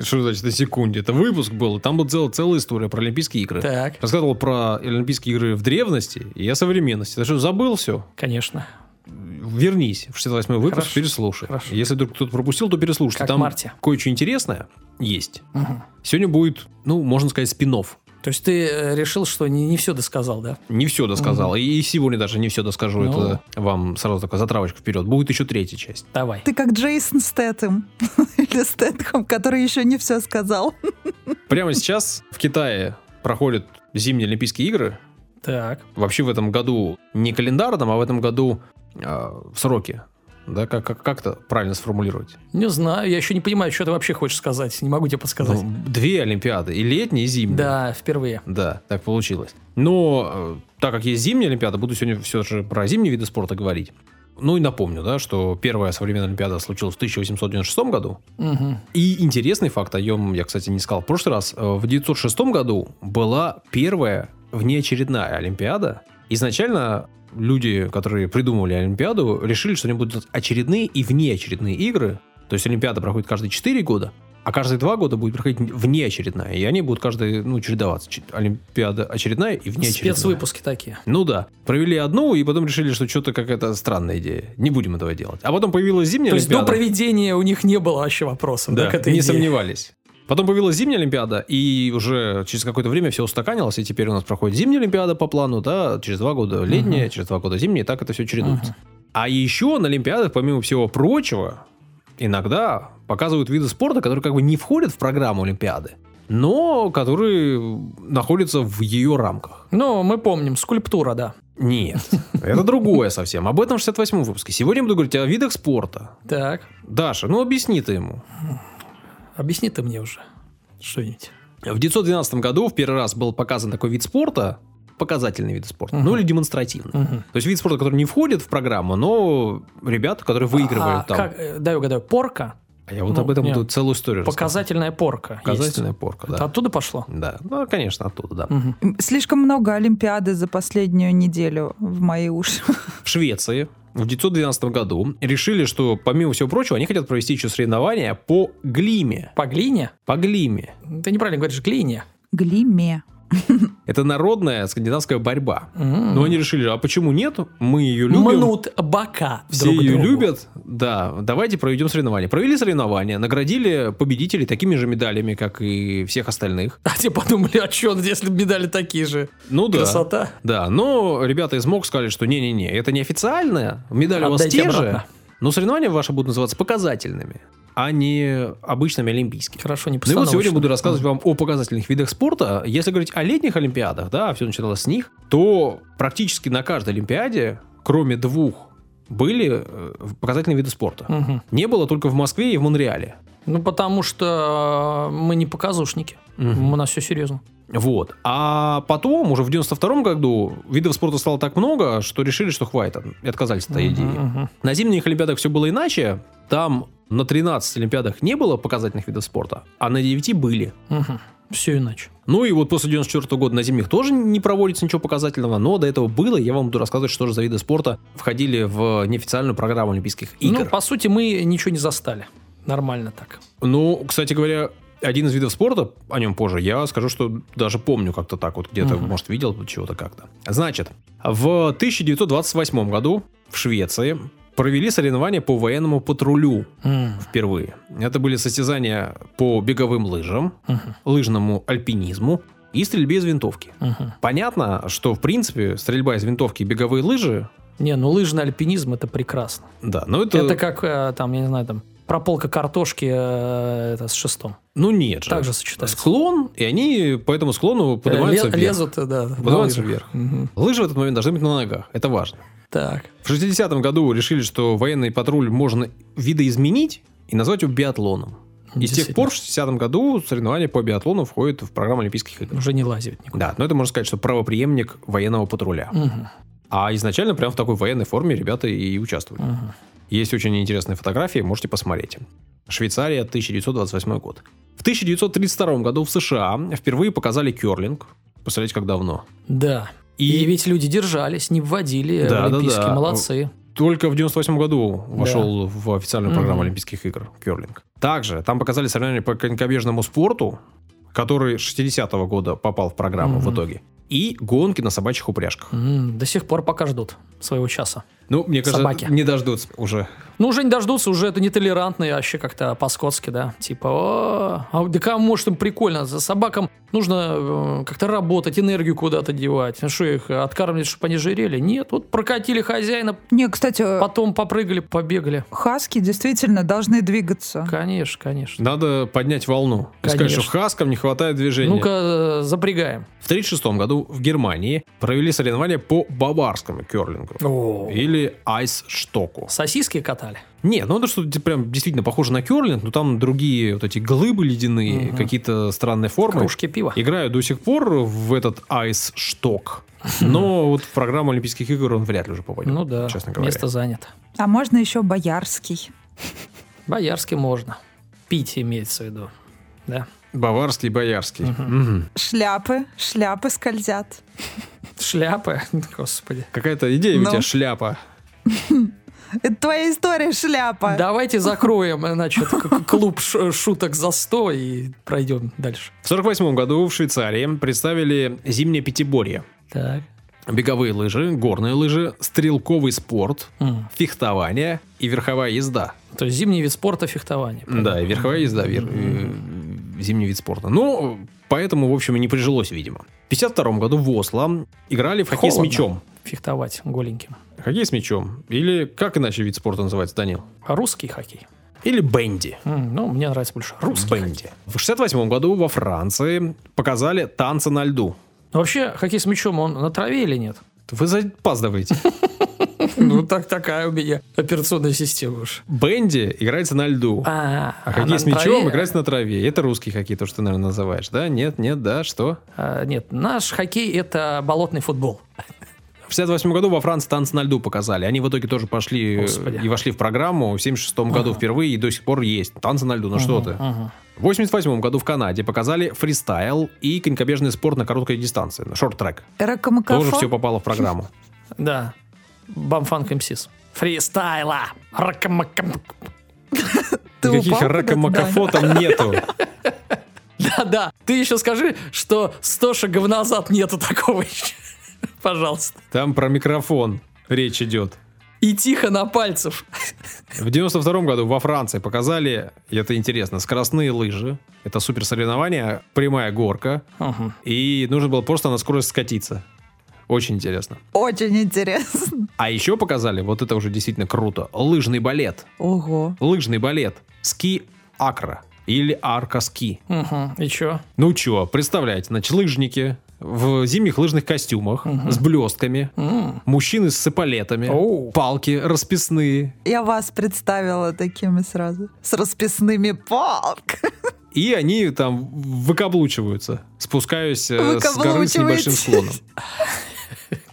Speaker 4: Что значит на секунде? Это выпуск был, там была целая, целая история про Олимпийские игры.
Speaker 2: Так,
Speaker 4: Рассказывал про Олимпийские игры в древности и о современности. Ты что, забыл все?
Speaker 2: конечно.
Speaker 4: Вернись в 68-й выпуск,
Speaker 2: Хорошо,
Speaker 4: переслушай.
Speaker 2: хорошо.
Speaker 4: Если вдруг кто-то пропустил, то переслушай.
Speaker 2: Как
Speaker 4: Там
Speaker 2: Марти.
Speaker 4: кое-что интересное есть.
Speaker 2: Мгм.
Speaker 4: Сегодня будет, ну, можно сказать, спин
Speaker 2: То есть ты э, решил, что не, не все досказал, да?
Speaker 4: Не все досказал. И сегодня даже не все доскажу.
Speaker 2: Ну.
Speaker 4: Это вам сразу такая затравочка вперед. Будет еще третья часть.
Speaker 2: Давай.
Speaker 3: Ты как Джейсон Стэттем. [LAUGHS] Или Стэтхэм, который еще не все сказал. [LAUGHS]
Speaker 4: Прямо сейчас в Китае проходят зимние Олимпийские игры.
Speaker 2: Так.
Speaker 4: Вообще в этом году не календарном, а в этом году а, в сроки. Да, как, как, как это правильно сформулировать?
Speaker 2: Не знаю, я еще не понимаю, что ты вообще хочешь сказать. Не могу тебе подсказать.
Speaker 4: Ну, две Олимпиады, и летняя, и зимняя.
Speaker 2: да, впервые.
Speaker 4: Да, так получилось. Но э, так как есть зимняя Олимпиада, буду сегодня все же про зимние виды спорта говорить. Ну и напомню, да, что первая современная Олимпиада случилась в 1896 году.
Speaker 2: Мгм.
Speaker 4: И интересный факт, о нем я, кстати, не сказал в прошлый раз. Э, В 906 году была первая внеочередная Олимпиада. Изначально люди, которые придумывали Олимпиаду, решили, что они будут очередные и внеочередные игры. То есть Олимпиада проходит каждые 4 года, а каждые 2 года будет проходить внеочередная. И они будут каждые, ну, чередоваться. Олимпиада очередная и внеочередная.
Speaker 2: Спецвыпуски такие.
Speaker 4: Ну да. Провели одну, и потом решили, что что-то какая-то странная идея. Не будем этого делать. А потом появилась зимняя
Speaker 2: То есть до
Speaker 4: Олимпиада.
Speaker 2: проведения у них не было вообще вопросов.
Speaker 4: Да,
Speaker 2: да, к этой
Speaker 4: не
Speaker 2: идее?
Speaker 4: сомневались. Потом появилась зимняя Олимпиада, и уже через какое-то время все устаканилось, и теперь у нас проходит зимняя Олимпиада по плану, да, через два года летняя, через два года зимняя, и так это все чередуется. А еще на Олимпиадах, помимо всего прочего, иногда показывают виды спорта, которые как бы не входят в программу Олимпиады, но которые находятся в ее рамках.
Speaker 2: Ну, мы помним, скульптура, да.
Speaker 4: Нет, это другое совсем. Об этом в 68-м выпуске. Сегодня я буду говорить о видах спорта.
Speaker 2: Так,
Speaker 4: Даша, ну объясни ты ему.
Speaker 2: Объясни ты мне уже что-нибудь.
Speaker 4: В 1912 году в первый раз был показан такой вид спорта, показательный вид спорта, ну или демонстративный.
Speaker 2: Мгм.
Speaker 4: То есть вид спорта, который не входит в программу, но ребята, которые выигрывают
Speaker 2: А
Speaker 4: там.
Speaker 2: как, э, дай угадаю, порка?
Speaker 4: А я вот
Speaker 2: Ну,
Speaker 4: об этом
Speaker 2: нет.
Speaker 4: буду целую историю рассказывать.
Speaker 2: Показательная порка. есть.
Speaker 4: Показательная порка, да.
Speaker 2: Это оттуда пошло?
Speaker 4: Да, ну, конечно, оттуда, да.
Speaker 2: Мгм.
Speaker 3: Слишком много Олимпиады за последнюю неделю в мои уши.
Speaker 4: В Швеции в 1912 году решили, что, помимо всего прочего, они хотят провести еще соревнования по глиме.
Speaker 2: По глине?
Speaker 4: По глиме.
Speaker 2: Ты неправильно говоришь, глине.
Speaker 3: Глиме. [LAUGHS]
Speaker 4: Это народная скандинавская борьба. Но они решили, а почему нет? Мы ее любим.
Speaker 2: Мнут бока
Speaker 4: Все
Speaker 2: друг
Speaker 4: ее
Speaker 2: другу.
Speaker 4: любят, да, давайте проведем соревнования. Провели соревнования, наградили победителей такими же медалями, как и всех остальных.
Speaker 2: А те подумали, а что, если медали такие же?
Speaker 4: Ну да.
Speaker 2: Красота.
Speaker 4: Да, но ребята из МОК сказали, что не-не-не, это не официально, медали у вас те же. Но соревнования ваши будут называться показательными, а не обычными олимпийскими.
Speaker 2: Хорошо, не
Speaker 4: Ну и вот сегодня буду рассказывать вам о показательных видах спорта. Если говорить о летних Олимпиадах, да, все начиналось с них, то практически на каждой Олимпиаде, кроме двух, были э, показательные виды спорта.
Speaker 2: Мгм.
Speaker 4: Не было только в Москве и в Монреале.
Speaker 2: Ну, потому что э, мы не показушники.
Speaker 4: Мгм.
Speaker 2: У нас все серьезно.
Speaker 4: Вот. А потом, уже в 92 году, видов спорта стало так много, что решили, что хватит. И отказались от этой идеи.
Speaker 2: Мгм.
Speaker 4: На зимних Олимпиадах все было иначе. Там на 13 Олимпиадах не было показательных видов спорта, а на 9 были.
Speaker 2: Мгм. Все иначе.
Speaker 4: Ну и вот после 94 года на зимних тоже не проводится ничего показательного, но до этого было. Я вам буду рассказывать, что же за виды спорта входили в неофициальную программу Олимпийских игр.
Speaker 2: Ну, по сути, мы ничего не застали. Нормально так.
Speaker 4: Ну, кстати говоря, один из видов спорта, о нем позже, я скажу, что даже помню как-то так вот, где-то,
Speaker 2: Мгм.
Speaker 4: может, видел чего-то как-то. Значит, в 1928 году в Швеции провели соревнования по военному патрулю
Speaker 2: М.
Speaker 4: впервые. Это были состязания по беговым лыжам,
Speaker 2: Мгм.
Speaker 4: лыжному альпинизму и стрельбе из винтовки.
Speaker 2: Мгм.
Speaker 4: Понятно, что, в принципе, стрельба из винтовки и беговые лыжи,
Speaker 2: Не, ну лыжный альпинизм это прекрасно.
Speaker 4: да, но это...
Speaker 2: Это как э, там, я не знаю, там прополка картошки э, это с шестом.
Speaker 4: Ну нет же.
Speaker 2: Так же сочетается.
Speaker 4: Склон, и они по этому склону поднимаются вверх.
Speaker 2: Лезут, э, да.
Speaker 4: Поднимаются вверх.
Speaker 2: Мгм.
Speaker 4: Лыжи в этот момент должны быть на ногах. Это важно.
Speaker 2: Так.
Speaker 4: В 60-м году решили, что военный патруль можно видоизменить и назвать его биатлоном. И с тех пор, в 60-м году, соревнования по биатлону входят в программу Олимпийских игр.
Speaker 2: Уже не лазить никуда.
Speaker 4: Да, но это можно сказать, что правоприемник военного патруля.
Speaker 2: Мгм.
Speaker 4: А изначально прям в такой военной форме ребята и участвовали.
Speaker 2: Мгм.
Speaker 4: Есть очень интересные фотографии, можете посмотреть. Швейцария, 1928 год. В 1932 году в США впервые показали керлинг. Представляете, как давно?
Speaker 2: Да. И,
Speaker 4: И-
Speaker 2: ведь люди держались, не вводили
Speaker 4: Да, да,
Speaker 2: олимпийские,
Speaker 4: да.
Speaker 2: молодцы.
Speaker 4: Только в 98 году вошел в официальную программу
Speaker 2: Мгм.
Speaker 4: Олимпийских игр керлинг. Также там показали соревнования по конькобежному спорту, который с 60 года попал в программу в
Speaker 2: Мгм.
Speaker 4: итоге. И гонки на собачьих упряжках.
Speaker 2: М, До сих пор пока ждут своего часа.
Speaker 4: Ну, мне кажется,
Speaker 2: Собаки.
Speaker 4: не дождутся уже.
Speaker 2: Ну, уже не дождутся, уже это нетолерантно и вообще как-то по-скотски, да. Типа, «О, а да кому, может, им прикольно. За собакам нужно э, как-то работать, энергию куда-то девать. Ну, что их откармливать, чтобы они жирели? Нет, вот прокатили хозяина,
Speaker 3: Не, кстати,
Speaker 2: потом попрыгали, побегали.
Speaker 3: хаски действительно должны двигаться.
Speaker 2: Конечно, конечно.
Speaker 4: Надо поднять волну. И сказать,
Speaker 2: Конечно.
Speaker 4: что хаскам не хватает движения.
Speaker 2: Ну-ка, э, запрягаем.
Speaker 4: В 1936 году в Германии провели соревнования по баварскому керлингу.
Speaker 2: О,
Speaker 4: Или айс-штоку.
Speaker 2: Сосиски катали.
Speaker 4: Нет, ну это что-то прям действительно похоже на керлинг, но там другие вот эти глыбы ледяные,
Speaker 2: Мгм.
Speaker 4: какие-то странные формы.
Speaker 2: Кружки пива.
Speaker 4: Играют до сих пор в этот айс-шток. Но вот в программу Олимпийских игр он вряд ли уже попадет,
Speaker 2: Ну да,
Speaker 4: честно говоря.
Speaker 2: место занято.
Speaker 3: А можно еще боярский.
Speaker 2: Боярский можно. Пить имеется в виду. Да.
Speaker 4: Баварский, боярский.
Speaker 2: Мгм.
Speaker 3: Шляпы, шляпы скользят.
Speaker 2: Шляпы, господи.
Speaker 4: Какая-то идея у
Speaker 3: Ну.
Speaker 4: тебя шляпа.
Speaker 3: Это твоя история, шляпа.
Speaker 2: Давайте закроем, значит, клуб шуток за 100 и пройдем дальше.
Speaker 4: В 1948 году в Швейцарии представили зимнее пятиборье.
Speaker 2: Так.
Speaker 4: Беговые лыжи, горные лыжи, стрелковый спорт,
Speaker 2: М.
Speaker 4: фехтование и верховая езда.
Speaker 2: То есть зимний вид спорта фехтование.
Speaker 4: Да, и верховая езда, вер- э, зимний вид спорта. Ну, поэтому, в общем, и не прижилось, видимо. В 1952 году в Осло играли в хоккей с
Speaker 2: Холодно.
Speaker 4: мячом.
Speaker 2: Фехтовать голеньким.
Speaker 4: Хоккей с мячом. Или как иначе вид спорта называется, Данил?
Speaker 2: Русский хоккей.
Speaker 4: Или бенди.
Speaker 2: М, Ну, мне нравится больше русский
Speaker 4: Бенди. В 1968 году во Франции показали танцы на льду.
Speaker 2: Но Вообще, хоккей с мячом, он на траве или нет?
Speaker 4: Вы запаздываете. [LAUGHS] [LAUGHS]
Speaker 2: Ну, так такая у меня операционная система уж.
Speaker 4: Бенди играется на льду.
Speaker 2: А,
Speaker 4: А хоккей с мячом
Speaker 2: траве?
Speaker 4: играется на траве. Это русский хоккей, то, что ты, наверное, называешь, да? Нет, нет, да, что?
Speaker 2: А, Нет, наш хоккей – это болотный футбол.
Speaker 4: В 1968 году во Франции танцы на льду показали. Они в итоге тоже пошли э,
Speaker 2: Господи.
Speaker 4: и вошли в программу. В 1976 году впервые и до сих пор есть. Танцы на льду, ну что ты.
Speaker 2: Мгм.
Speaker 4: В 1988 году в Канаде показали фристайл и конькобежный спорт на короткой дистанции, шорт-трек. Тоже все попало в программу. [LAUGHS]
Speaker 2: Да. Бамфанк МСИС. Фристайла. Ракамакам.
Speaker 3: Ты
Speaker 4: Никаких
Speaker 3: упал
Speaker 4: ракомакафо там нету.
Speaker 2: Да-да. Ты еще скажи, что 100 шагов назад нету такого еще. Пожалуйста.
Speaker 4: Там про микрофон речь идет.
Speaker 2: И тихо на пальцев.
Speaker 4: В 92 году во Франции показали, и это интересно, скоростные лыжи. Это супер соревнование, прямая горка.
Speaker 2: Мгм.
Speaker 4: И нужно было просто на скорость скатиться. Очень интересно.
Speaker 3: Очень интересно.
Speaker 4: А еще показали, вот это уже действительно круто, лыжный балет.
Speaker 3: Ого.
Speaker 4: Лыжный балет. Ски акро. Или арка-ски.
Speaker 2: Мгм. И чё?
Speaker 4: Ну чё, представляете, значит, лыжники в зимних лыжных костюмах с блестками,
Speaker 2: М.
Speaker 4: мужчины с эполетами,
Speaker 2: Оу.
Speaker 4: палки расписные.
Speaker 3: Я вас представила такими сразу. С расписными палк.
Speaker 4: И они там выкаблучиваются, спускаясь э, с горы с небольшим склоном.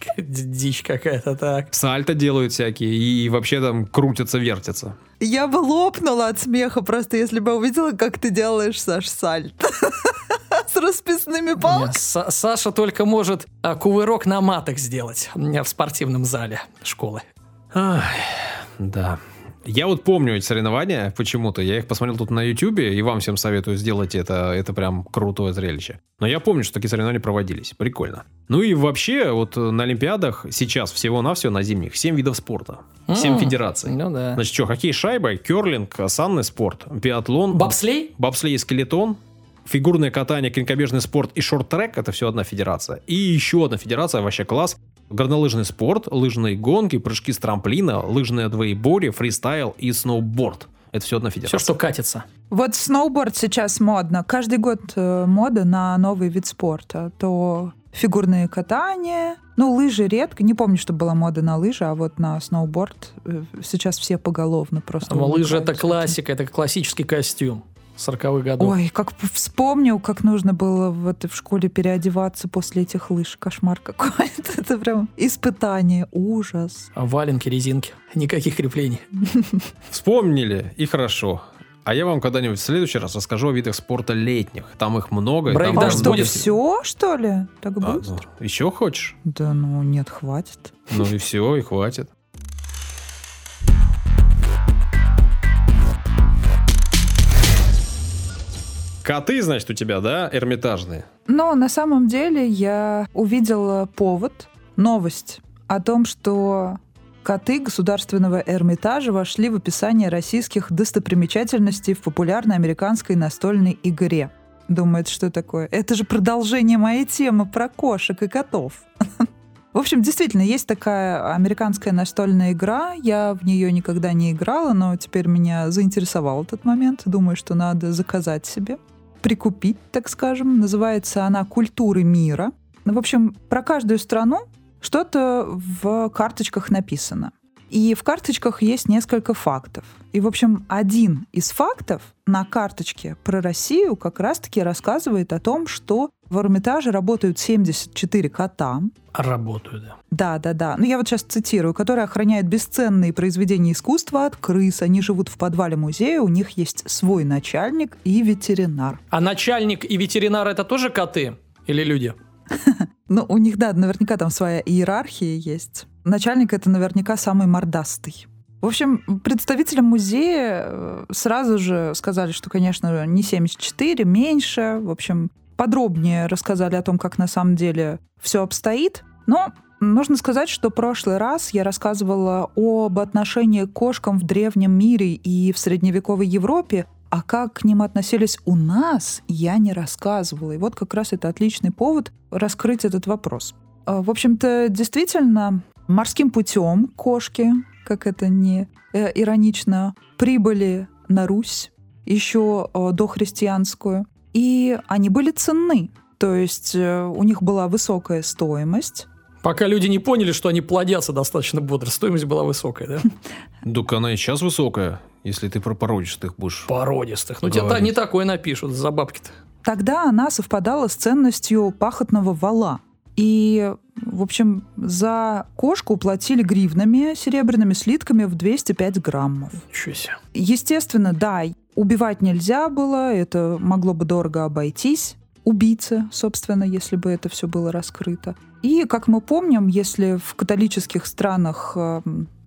Speaker 4: [LAUGHS]
Speaker 2: Дичь какая-то так.
Speaker 4: Сальто делают всякие и вообще там крутятся, вертятся.
Speaker 3: Я бы лопнула от смеха, просто если бы увидела, как ты делаешь, Саш, сальт. [LAUGHS] С расписными палками.
Speaker 2: Са- Саша только может а, кувырок на матах сделать в спортивном зале школы.
Speaker 4: Ай, да. Я вот помню эти соревнования почему-то. Я их посмотрел тут на Ютубе, и вам всем советую сделать это. Это прям крутое зрелище. Но я помню, что такие соревнования проводились. Прикольно. Ну и вообще, вот э, на Олимпиадах сейчас всего-навсего на зимних 7 видов спорта. 7
Speaker 2: М,
Speaker 4: федераций.
Speaker 2: Ну да.
Speaker 4: Значит, что, хоккей, шайба, керлинг, санный спорт, биатлон,
Speaker 2: Бобслей?
Speaker 4: бобслей и скелетон, фигурное катание, конькобежный спорт и шорт-трек – это все одна федерация. И еще одна федерация, вообще класс, горнолыжный спорт, лыжные гонки, прыжки с трамплина, лыжное двоеборье, фристайл и сноуборд. Это все одна
Speaker 2: Все,
Speaker 4: федерация.
Speaker 2: что катится.
Speaker 3: Вот сноуборд сейчас модно. Каждый год э, мода на новый вид спорта. То фигурные катания, ну, лыжи редко. Не помню, что была мода на лыжи, а вот на сноуборд э, сейчас все поголовно просто
Speaker 2: Но лыжи это классика, это классический костюм 40-х годов.
Speaker 3: Ой, как вспомнил, как нужно было вот в школе переодеваться после этих лыж. Кошмар какой-то. [LAUGHS] Это прям испытание, ужас.
Speaker 2: А Валенки, резинки, никаких креплений. [LAUGHS]
Speaker 4: Вспомнили, и хорошо. А я вам когда-нибудь в следующий раз расскажу о видах спорта летних. Там их много. и там
Speaker 3: А что,
Speaker 2: будет?
Speaker 3: все, что ли? Так
Speaker 4: А,
Speaker 3: быстро?
Speaker 4: ну, еще хочешь?
Speaker 3: Да ну, нет, хватит.
Speaker 4: Ну и все, и хватит. Коты, значит, у тебя, да, эрмитажные?
Speaker 3: Но на самом деле я увидела повод, новость о том, что коты Государственного Эрмитажа вошли в описание российских достопримечательностей в популярной американской настольной игре. Думает, что такое? Это же продолжение моей темы про кошек и котов. [LAUGHS] В общем, действительно, есть такая американская настольная игра. Я в нее никогда не играла, но теперь меня заинтересовал этот момент. Думаю, что надо заказать себе, прикупить, так скажем. Называется она «Культуры мира». Ну, в общем, про каждую страну что-то в карточках написано. И в карточках есть несколько фактов. И, в общем, один из фактов на карточке про Россию как раз-таки рассказывает о том, что в Эрмитаже работают 74 кота,
Speaker 2: Работаю, да.
Speaker 3: да, да, да. Ну, я вот сейчас цитирую, которые охраняют бесценные произведения искусства от крыс. Они живут в подвале музея, у них есть свой начальник и ветеринар.
Speaker 2: А начальник и ветеринар это тоже коты или люди? [LAUGHS]
Speaker 3: Ну, у них, да, наверняка там своя иерархия есть. Начальник это наверняка самый мордастый. В общем, представителям музея э, сразу же сказали, что, конечно, не 74, меньше. В общем, подробнее рассказали о том, как на самом деле все обстоит. Но нужно сказать, что в прошлый раз я рассказывала об отношении к кошкам в древнем мире и в средневековой Европе, а как к ним относились у нас, я не рассказывала. И вот как раз это отличный повод раскрыть этот вопрос. А, В общем-то, действительно, морским путем кошки, как это не э, иронично, прибыли на Русь еще э, дохристианскую, и они были ценны. То есть э, у них была высокая стоимость.
Speaker 2: Пока люди не поняли, что они плодятся достаточно бодро, стоимость была высокая, да?
Speaker 4: Так она и сейчас высокая, если ты про породистых будешь.
Speaker 2: Породистых. Ну, тебе не такое напишут за бабки-то.
Speaker 3: Тогда она совпадала с ценностью пахотного вала. И, в общем, за кошку платили гривнами, серебряными слитками в 205 граммов.
Speaker 2: Ничего себе.
Speaker 3: Естественно, да, убивать нельзя было, это могло бы дорого обойтись. Убийцы, собственно, если бы это все было раскрыто. И, как мы помним, если в католических странах э,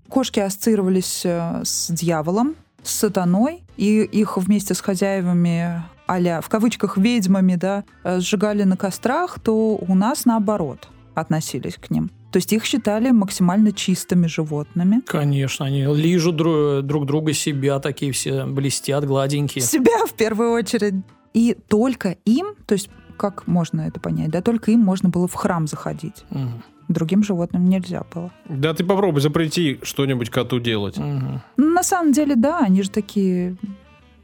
Speaker 3: кошки ассоциировались э, с дьяволом, с сатаной, и их вместе с хозяевами а в кавычках ведьмами, да, э, сжигали на кострах, то у нас наоборот относились к ним. То есть их считали максимально чистыми животными.
Speaker 2: Конечно, они лижут дру- друг друга себя, такие все блестят, гладенькие.
Speaker 3: Себя в первую очередь. И только им, то есть как можно это понять, да, только им можно было в храм заходить.
Speaker 2: Мгм.
Speaker 3: Другим животным нельзя было.
Speaker 4: Да ты попробуй запрети что-нибудь коту делать.
Speaker 2: Мгм.
Speaker 3: Ну, на самом деле, да, они же такие...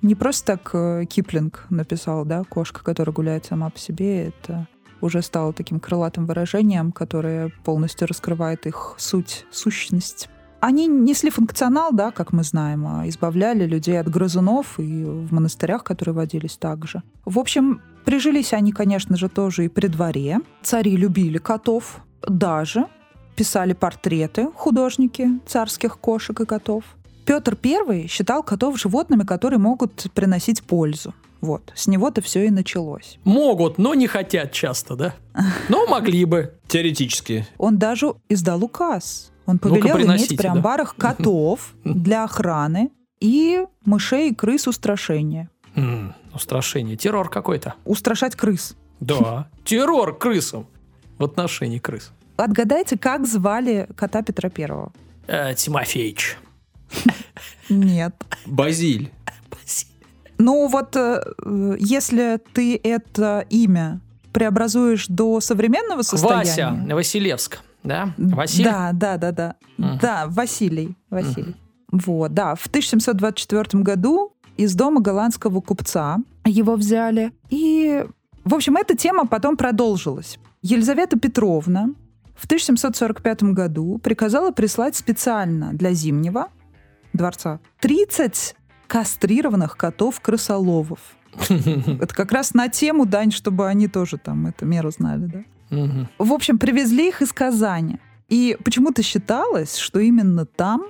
Speaker 3: Не просто так э, Киплинг написал, да, кошка, которая гуляет сама по себе, это уже стало таким крылатым выражением, которое полностью раскрывает их суть, сущность. Они несли функционал, да, как мы знаем, а избавляли людей от грызунов и в монастырях, которые водились также. В общем, прижились они, конечно же, тоже и при дворе. Цари любили котов, даже писали портреты художники царских кошек и котов. Петр I считал котов животными, которые могут приносить пользу. Вот, с него-то все и началось.
Speaker 2: Могут, но не хотят часто, да? Но могли бы.
Speaker 4: Теоретически.
Speaker 3: Он даже издал указ. Он повелел
Speaker 2: приносите,
Speaker 3: иметь при
Speaker 2: да.
Speaker 3: амбарах котов для охраны и мышей и крыс устрашения.
Speaker 2: М, Устрашение. Террор какой-то.
Speaker 3: Устрашать крыс.
Speaker 2: Да. Террор крысам в отношении крыс.
Speaker 3: Отгадайте, как звали кота Петра Первого?
Speaker 2: Э, Тимофеич.
Speaker 3: Нет.
Speaker 4: Базиль.
Speaker 3: Ну вот, э, если ты это имя преобразуешь до современного состояния...
Speaker 2: Вася Василевск. Да? Василий?
Speaker 3: Да, да, да, да.
Speaker 2: Мгм.
Speaker 3: Да, Василий. Василий. Вот, да. В 1724 году из дома голландского купца его взяли. И, в общем, эта тема потом продолжилась. Елизавета Петровна в 1745 году приказала прислать специально для Зимнего дворца 30 кастрированных котов-крысоловов. [LAUGHS] Это как раз на тему, Дань, чтобы они тоже там эту меру знали, да? В общем, привезли их из Казани. И почему-то считалось, что именно там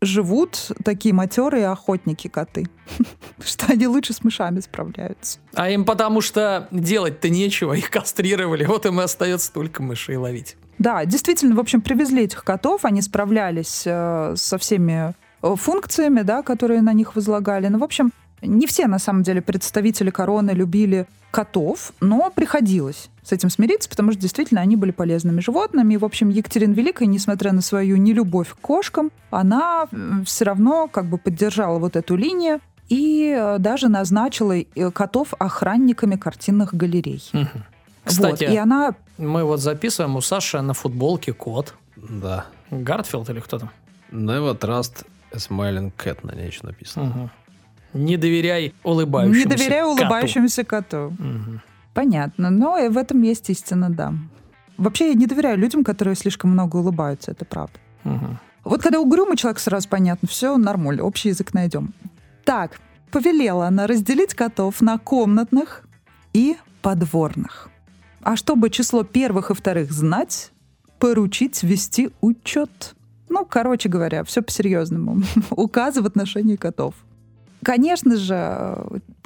Speaker 3: живут такие матерые охотники коты. [LAUGHS] Что они лучше с мышами справляются.
Speaker 2: А им потому что делать-то нечего, их кастрировали, вот им и остается только мышей ловить.
Speaker 3: Да, действительно, в общем, привезли этих котов, они справлялись э, со всеми функциями, да, которые на них возлагали. Ну, в общем, не все, на самом деле, представители короны любили котов, но приходилось с этим смириться, потому что действительно они были полезными животными. И, в общем, Екатерина Великая, несмотря на свою нелюбовь к кошкам, она все равно как бы поддержала вот эту линию и э, даже назначила э, котов охранниками картинных галерей.
Speaker 2: Угу. Кстати,
Speaker 3: вот, и она...
Speaker 2: мы вот записываем у Саши на футболке кот.
Speaker 4: Да.
Speaker 2: Гартфилд или кто там?
Speaker 4: Never trust a smiling cat на ней еще написано.
Speaker 2: Угу. Не доверяй улыбающемуся
Speaker 3: Не доверяй улыбающемуся коту.
Speaker 2: Угу.
Speaker 3: Понятно, но и в этом есть истина, да. Вообще я не доверяю людям, которые слишком много улыбаются, это правда.
Speaker 2: Угу.
Speaker 3: Вот когда угрюмый человек, сразу понятно, все нормально, общий язык найдем. Так, повелела она разделить котов на комнатных и подворных. А чтобы число первых и вторых знать, поручить вести учет. Ну, короче говоря, все по-серьезному. [LAUGHS] Указы в отношении котов. Конечно же,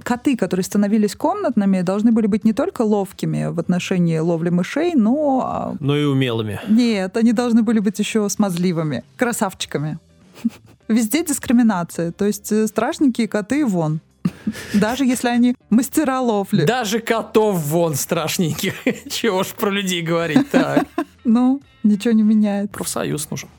Speaker 3: коты, которые становились комнатными, должны были быть не только ловкими в отношении ловли мышей, но... а,
Speaker 4: Но и умелыми.
Speaker 3: Нет, они должны были быть еще смазливыми, красавчиками. [LAUGHS] Везде дискриминация. То есть э, страшненькие коты вон. [LAUGHS] Даже если они мастера ловли.
Speaker 2: Даже котов вон страшненьких. Чего ж про людей говорить так?
Speaker 3: Ну, ничего не меняет.
Speaker 2: Профсоюз нужен. [LAUGHS]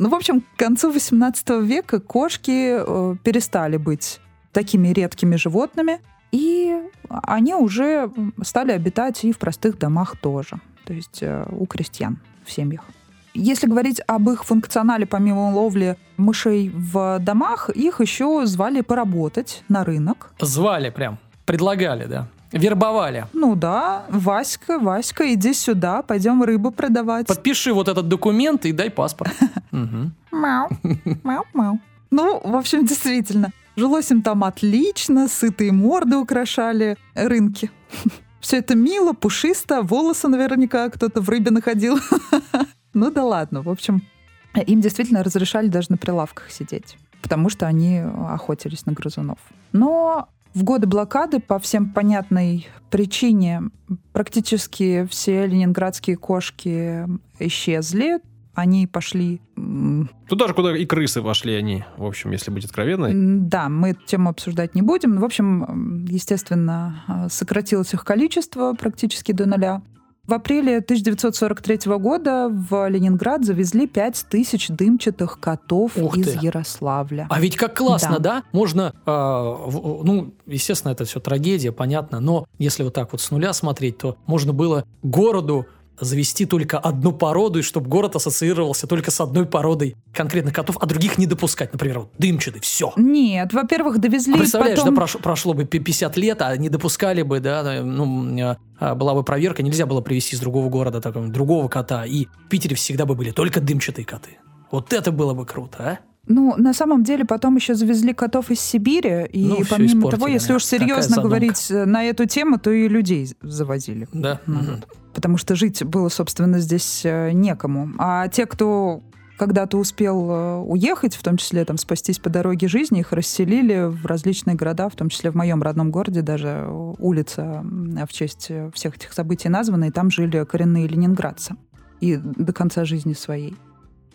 Speaker 3: Ну, в общем, к концу XVIII века кошки э, перестали быть такими редкими животными, и они уже стали обитать и в простых домах тоже, то есть э, у крестьян в семьях. Если говорить об их функционале, помимо ловли мышей в домах, их еще звали поработать на рынок.
Speaker 2: Звали прям, предлагали, да. Вербовали.
Speaker 3: Ну да, Васька, Васька, иди сюда, пойдем рыбу продавать.
Speaker 2: Подпиши вот этот документ и дай паспорт. [LAUGHS]
Speaker 3: Мяу, мяу, мяу. Ну, в общем, действительно, жилось им там отлично, сытые морды украшали рынки. [LAUGHS] Все это мило, пушисто, волосы наверняка кто-то в рыбе находил. [LAUGHS] Ну да ладно, в общем, им действительно разрешали даже на прилавках сидеть, потому что они охотились на грызунов. Но в годы блокады по всем понятной причине практически все ленинградские кошки исчезли. Они пошли...
Speaker 4: Туда же, куда и крысы пошли они, в общем, если быть откровенной.
Speaker 3: Да, мы эту тему обсуждать не будем. В общем, естественно, э, сократилось их количество практически до нуля. В апреле 1943 года в Ленинград завезли 5000 дымчатых котов
Speaker 2: Ух
Speaker 3: из
Speaker 2: ты.
Speaker 3: Ярославля.
Speaker 2: А ведь как классно,
Speaker 3: Да.
Speaker 2: да? Можно, э, ну, естественно, это все трагедия, понятно, но если вот так вот с нуля смотреть, то можно было городу завести только одну породу, и чтобы город ассоциировался только с одной породой конкретно котов, а других не допускать. Например, вот дымчатый, все.
Speaker 3: Нет, во-первых, довезли
Speaker 2: А представляешь,
Speaker 3: потом...
Speaker 2: да, прош- прошло бы пи- 50 лет, а не допускали бы, да, ну, э, а, была бы проверка, нельзя было привезти из другого города такого, другого кота, и в Питере всегда бы были только дымчатые коты. Вот это было бы круто, а?
Speaker 3: Ну, на самом деле, потом еще завезли котов из Сибири, и
Speaker 2: Ну,
Speaker 3: помимо того, если уж серьезно говорить э, на эту тему, то и людей завозили.
Speaker 2: Да. Мгм.
Speaker 3: Потому что жить было, собственно, здесь э, некому. А те, кто когда-то успел э, уехать, в том числе там спастись по дороге жизни, их расселили в различные города, в том числе в моем родном городе даже улица в честь всех этих событий названа, и там жили коренные ленинградцы. И до конца жизни своей.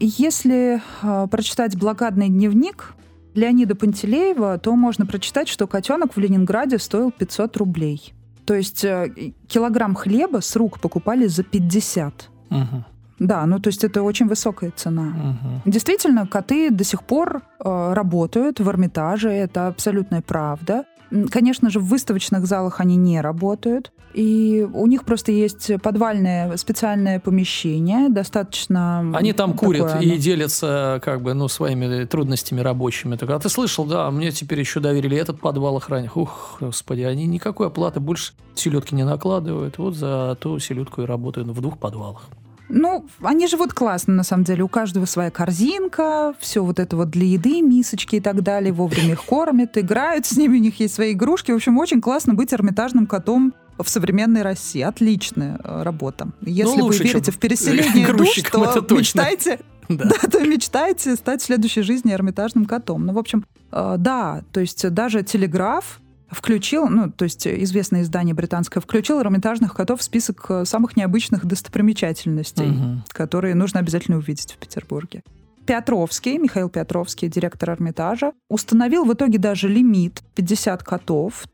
Speaker 3: Если э, прочитать блокадный дневник Леонида Пантелеева, то можно прочитать, что котенок в Ленинграде стоил 500 рублей. То есть э, килограмм хлеба с рук покупали за 50.
Speaker 2: Мгм.
Speaker 3: Да, ну то есть это очень высокая цена.
Speaker 2: Мгм.
Speaker 3: Действительно, коты до сих пор э, работают в Эрмитаже, это абсолютная правда. Конечно же, в выставочных залах они не работают. И у них просто есть подвальное специальное помещение, достаточно...
Speaker 2: Они там курят
Speaker 3: оно-
Speaker 2: и делятся как бы, ну, своими трудностями рабочими. Так, а ты слышал, да, мне теперь еще доверили этот подвал охранник. Ух, господи, они никакой оплаты больше селедки не накладывают. Вот за ту селедку и работают в двух подвалах.
Speaker 3: Ну, они живут классно, на самом деле. У каждого своя корзинка, все вот это вот для еды, мисочки и так далее. Вовремя их кормят, играют с ними, у них есть свои игрушки. В общем, очень классно быть эрмитажным котом в современной России. Отличная э, работа. Если вы
Speaker 2: лучше,
Speaker 3: верите
Speaker 2: чем
Speaker 3: в переселение душ, [LAUGHS] [LAUGHS] то мечтайте
Speaker 2: Да.
Speaker 3: Да, то мечтаете стать в следующей жизни эрмитажным котом. Ну, в общем, э, да, то есть даже телеграф включил, ну, то есть известное издание британское, включил эрмитажных котов в список э, самых необычных достопримечательностей,
Speaker 2: Мгм.
Speaker 3: которые нужно обязательно увидеть в Петербурге. Петровский, Михаил Петровский, директор Эрмитажа, установил в итоге даже лимит 50 котов.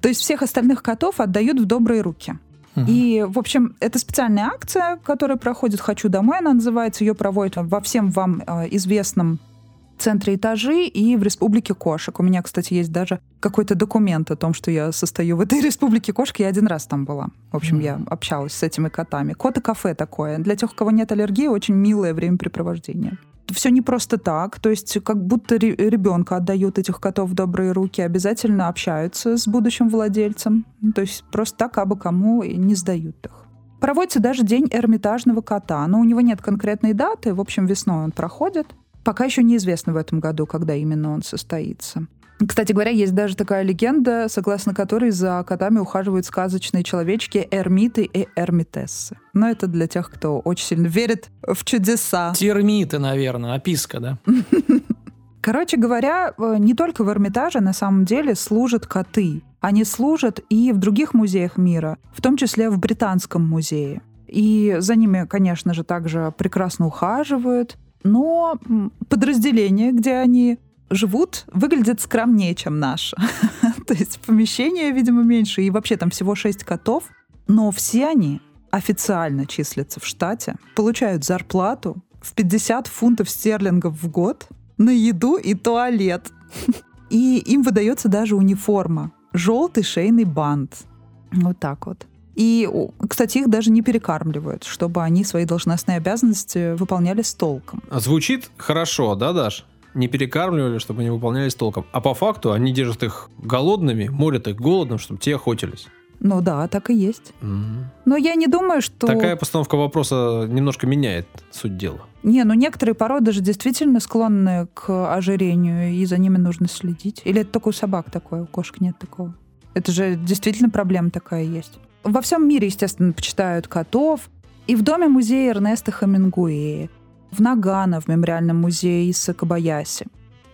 Speaker 3: То есть всех остальных котов отдают в добрые руки. И, в общем, это специальная акция, которая проходит «Хочу домой», она называется. Ее проводят во всем вам э, известном центре этажи и в Республике кошек. У меня, кстати, есть даже какой-то документ о том, что я состою в этой [LAUGHS] Республике кошек. Я один раз там была. В общем, я общалась с этими котами. Кот и кафе такое. Для тех, у кого нет аллергии, очень милое времяпрепровождение. Все не просто так, то есть как будто ре- ребенка отдают этих котов в добрые руки, обязательно общаются с будущим владельцем, Ну, то есть просто так абы кому и не сдают их. Проводится даже день эрмитажного кота, но у него нет конкретной даты, в общем, весной он проходит. Пока еще неизвестно в этом году, когда именно он состоится. Кстати говоря, есть даже такая легенда, согласно которой за котами ухаживают сказочные человечки эрмиты и эрмитессы. Но это для тех, кто очень сильно верит в чудеса.
Speaker 2: Термиты, наверное, описка, да? [LAUGHS]
Speaker 3: Короче говоря, э, не только в Эрмитаже на самом деле служат коты. Они служат и в других музеях мира, в том числе в Британском музее. И за ними, конечно же, также прекрасно ухаживают. Но подразделение, где они живут, выглядит скромнее, чем наше. [LAUGHS] То есть помещение, видимо, меньше. И вообще там всего шесть котов. Но все они официально числятся в штате, получают зарплату в 50 фунтов стерлингов в год на еду и туалет. [LAUGHS] И им выдается даже униформа. Желтый шейный бант. Вот так вот. И, кстати, их даже не перекармливают, чтобы они свои должностные обязанности выполняли с толком.
Speaker 4: А Звучит хорошо, да, Даш? Не перекармливали, чтобы они выполнялись толком. А по факту они держат их голодными, морят их голодом, чтобы те охотились.
Speaker 3: Ну да, так и есть.
Speaker 4: М.
Speaker 3: Но я не думаю, что...
Speaker 4: Такая постановка вопроса немножко меняет суть дела.
Speaker 3: Не, ну некоторые породы же действительно склонны к ожирению, и за ними нужно следить. Или это только у собак такое, у кошек нет такого? Это же действительно проблема такая есть. Во всем мире, естественно, почитают котов. И в доме музея Эрнеста Хамингуэя, в Нагано, в мемориальном музее Исса Кабаяси.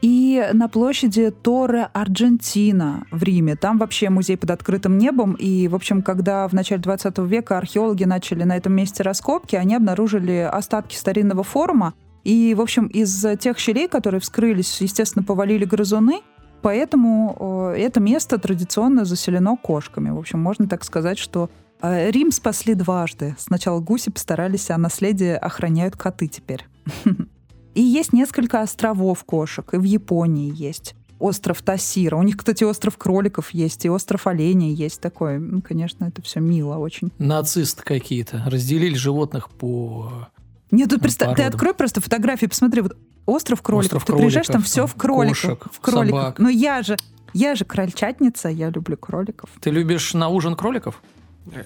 Speaker 3: И на площади Торе Аргентина в Риме. Там вообще музей под открытым небом. И, в общем, когда в начале 20 века археологи начали на этом месте раскопки, они обнаружили остатки старинного форума. И, в общем, из тех щелей, которые вскрылись, естественно, повалили грызуны. Поэтому э, это место традиционно заселено кошками. В общем, можно так сказать, что э, Рим спасли дважды. Сначала гуси постарались, а наследие охраняют коты теперь. [LAUGHS] И есть несколько островов кошек, и в Японии есть. Остров Тасира. У них, кстати, остров кроликов есть, и остров оленей есть такой. Ну, конечно, это все мило очень.
Speaker 2: Нацисты какие-то. Разделили животных по...
Speaker 3: Нет, тут представь, ты открой просто фотографии, посмотри, вот остров кроликов.
Speaker 2: Остров
Speaker 3: ты приезжаешь, там
Speaker 2: кроликов,
Speaker 3: все в кроликах.
Speaker 2: кошек,
Speaker 3: в кроликах.
Speaker 2: собак.
Speaker 3: Но я же, я же крольчатница, я люблю кроликов.
Speaker 2: Ты любишь на ужин кроликов?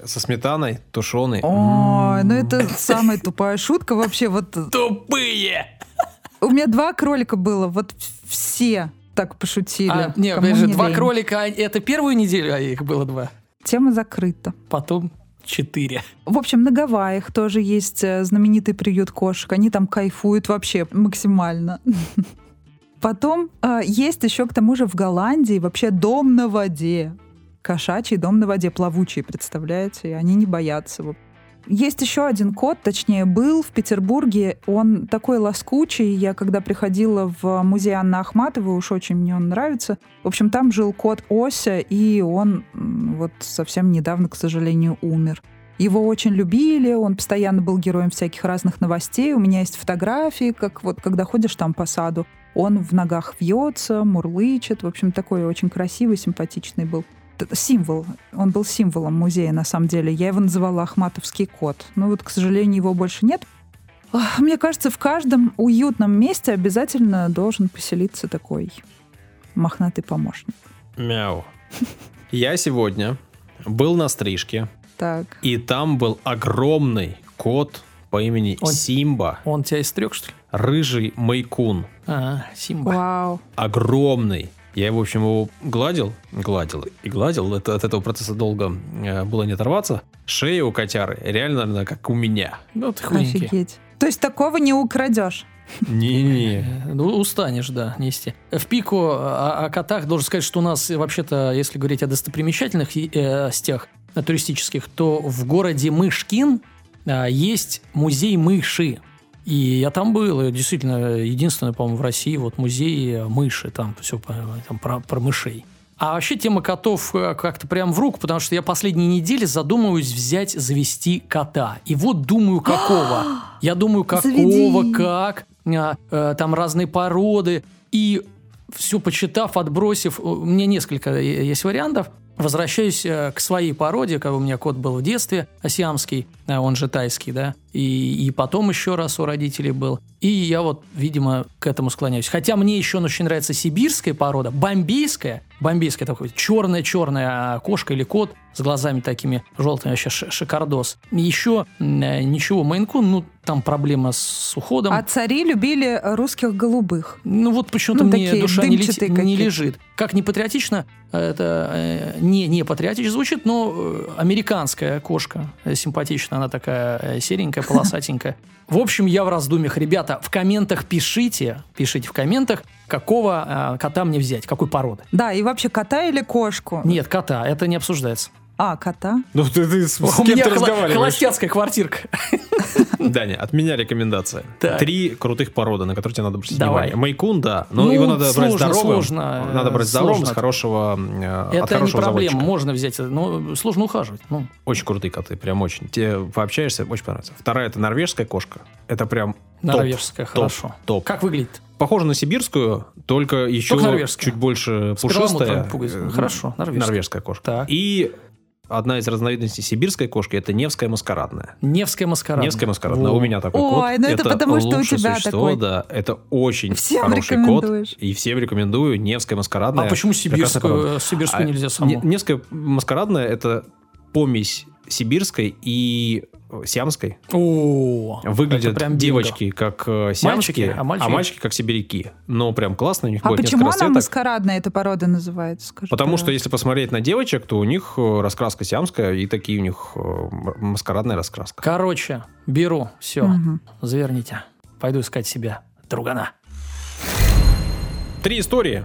Speaker 4: Со сметаной, тушеной.
Speaker 3: Ой, ну это самая тупая шутка вообще. Вот
Speaker 2: Тупые!
Speaker 3: у меня два кролика было, вот все так пошутили.
Speaker 2: А, не,
Speaker 3: Кому
Speaker 2: опять же,
Speaker 3: не
Speaker 2: два
Speaker 3: лень.
Speaker 2: кролика, а это первую неделю, а их было два.
Speaker 3: Тема закрыта.
Speaker 2: Потом четыре.
Speaker 3: В общем, на Гавайях тоже есть э, знаменитый приют кошек. Они там кайфуют вообще максимально. [LAUGHS] Потом э, есть еще к тому же в Голландии вообще дом на воде. Кошачий дом на воде, плавучий, представляете? И они не боятся. Есть еще один кот, точнее, был в Петербурге. Он такой лоскучий. Я когда приходила в музей Анны Ахматовой, уж очень мне он нравится. В общем, там жил кот Ося, и он вот совсем недавно, к сожалению, умер. Его очень любили, он постоянно был героем всяких разных новостей. У меня есть фотографии, как вот когда ходишь там по саду, он в ногах вьется, мурлычет. В общем, такой очень красивый, симпатичный был. Символ. Он был символом музея, на самом деле. Я его называла Ахматовский кот. Но вот, к сожалению, его больше нет. Мне кажется, в каждом уютном месте обязательно должен поселиться такой мохнатый помощник.
Speaker 4: Мяу. Я сегодня был на стрижке,
Speaker 3: Так.
Speaker 4: и там был огромный кот по имени
Speaker 2: Он-
Speaker 4: Симба,
Speaker 2: Он тебя истрек, что ли?
Speaker 4: рыжий майкун.
Speaker 2: А, Симба.
Speaker 3: Вау.
Speaker 4: огромный. Я, в общем, его гладил, гладил и гладил. Это, от этого процесса долго э, было не оторваться. Шея у котяры реально, наверное, как у меня.
Speaker 2: Ну, ты худенький.
Speaker 3: Офигеть. То есть такого не украдешь.
Speaker 4: Не-не.
Speaker 2: Ну, устанешь, да, нести. В пику о, о котах должен сказать, что у нас, э, вообще-то, если говорить о достопримечательных э, стях э, туристических, то в городе Мышкин э, есть музей мыши. И я там был, и действительно, единственный, по-моему, в России вот музей э, мыши, там все там, про, про мышей. А вообще тема котов э, как-то прям в руку, потому что я последние недели задумываюсь взять, завести кота. И вот думаю, какого. [GASPS] Я думаю, какого,
Speaker 3: Заведи.
Speaker 2: как, а, э, там разные породы. И все почитав, отбросив, у меня несколько есть вариантов. Возвращаюсь э, к своей породе, как у меня кот был в детстве, асиамский, э, он же тайский, да, и, и потом еще раз у родителей был. И я вот, видимо, к этому склоняюсь. Хотя мне еще очень нравится сибирская порода, бомбейская, бомбейская такой черная-черная кошка или кот с глазами такими желтыми, вообще шикардос. Еще э, ничего, Мейнкун, ну, там проблема с уходом.
Speaker 3: А цари любили русских голубых.
Speaker 2: Ну вот почему-то
Speaker 3: Ну,
Speaker 2: мне душа не, лети- не лежит. Как не патриотично, это э, не, не патриотично звучит, но э, американская кошка симпатичная, она такая серенькая, полосатенькая. В общем, я в раздумьях. Ребята, в комментах пишите, пишите в комментах, какого э, кота мне взять, какой породы.
Speaker 3: Да, и вообще кота или кошку?
Speaker 2: Нет, кота, это не обсуждается.
Speaker 3: А, кота.
Speaker 4: Ну ты, ты с, с
Speaker 2: У
Speaker 4: кем
Speaker 2: меня
Speaker 4: ты разговариваешь?
Speaker 2: холостяцкая квартирка. [LAUGHS]
Speaker 4: Даня, от меня рекомендация.
Speaker 2: Так.
Speaker 4: Три крутых породы, на которые тебе надо обратить
Speaker 2: Давай.
Speaker 4: внимание. Майкун, да, но
Speaker 2: Ну,
Speaker 4: его надо брать
Speaker 2: сложно,
Speaker 4: здоровым.
Speaker 2: сложно,
Speaker 4: Надо брать
Speaker 2: э,
Speaker 4: здоровым,
Speaker 2: сложно.
Speaker 4: с хорошего, э, от
Speaker 2: Это не
Speaker 4: хорошего
Speaker 2: проблема,
Speaker 4: заводчика.
Speaker 2: можно взять, но сложно ухаживать. Ну,
Speaker 4: Очень крутые коты, прям очень. Тебе пообщаешься, очень понравится. Вторая это норвежская кошка. Это прям топ,
Speaker 2: норвежская,
Speaker 4: топ,
Speaker 2: хорошо.
Speaker 4: Топ.
Speaker 2: Как выглядит?
Speaker 4: Похоже на сибирскую, только еще
Speaker 2: Только
Speaker 4: чуть больше пушистая. Э,
Speaker 2: Хорошо, норвежская.
Speaker 4: Норвежская кошка.
Speaker 2: Так.
Speaker 4: И одна из разновидностей сибирской кошки это невская маскарадная.
Speaker 2: Невская маскарадная.
Speaker 4: Невская маскарадная. У меня такой
Speaker 3: Ой,
Speaker 4: кот.
Speaker 3: ну это потому, что у
Speaker 4: лучшее
Speaker 3: тебя
Speaker 4: существо,
Speaker 3: такой.
Speaker 4: Да, это очень
Speaker 3: Всем
Speaker 4: хороший кот. И всем рекомендую. Невская маскарадная.
Speaker 2: А почему сибирскую,
Speaker 4: порода.
Speaker 2: сибирскую
Speaker 4: А,
Speaker 2: нельзя саму?
Speaker 4: Не- Невская маскарадная это помесь сибирской и э, сиамской.
Speaker 2: О,
Speaker 4: Выглядят
Speaker 2: прям бинго.
Speaker 4: девочки как э, сиамские,
Speaker 2: Мальчики, а мальчики?
Speaker 4: как сибиряки. Но прям классно, у них
Speaker 3: А
Speaker 4: будет
Speaker 3: почему она маскарадная, эта порода называется? Скажи,
Speaker 4: Потому что
Speaker 3: пожалуйста.
Speaker 4: если посмотреть на девочек, то у них э, раскраска сиамская, и такие у них э, маскарадная раскраска.
Speaker 2: Короче, беру, все,
Speaker 3: Мгм.
Speaker 2: заверните. Пойду искать себя другана.
Speaker 4: Три истории.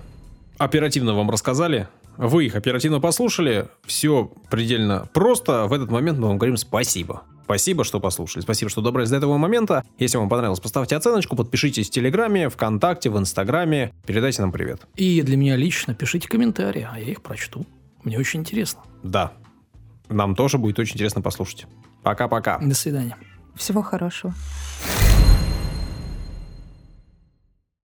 Speaker 4: Оперативно вам рассказали. Вы их оперативно послушали. Все предельно просто. В этот момент мы вам говорим спасибо. Спасибо, что послушали. Спасибо, что добрались до этого момента. Если вам понравилось, поставьте оценочку, подпишитесь в Телеграме, ВКонтакте, в Инстаграме. Передайте нам привет.
Speaker 2: И для меня лично пишите комментарии, а я их прочту. Мне очень интересно.
Speaker 4: Да. Нам тоже будет очень интересно послушать. Пока-пока.
Speaker 2: До свидания.
Speaker 3: Всего хорошего.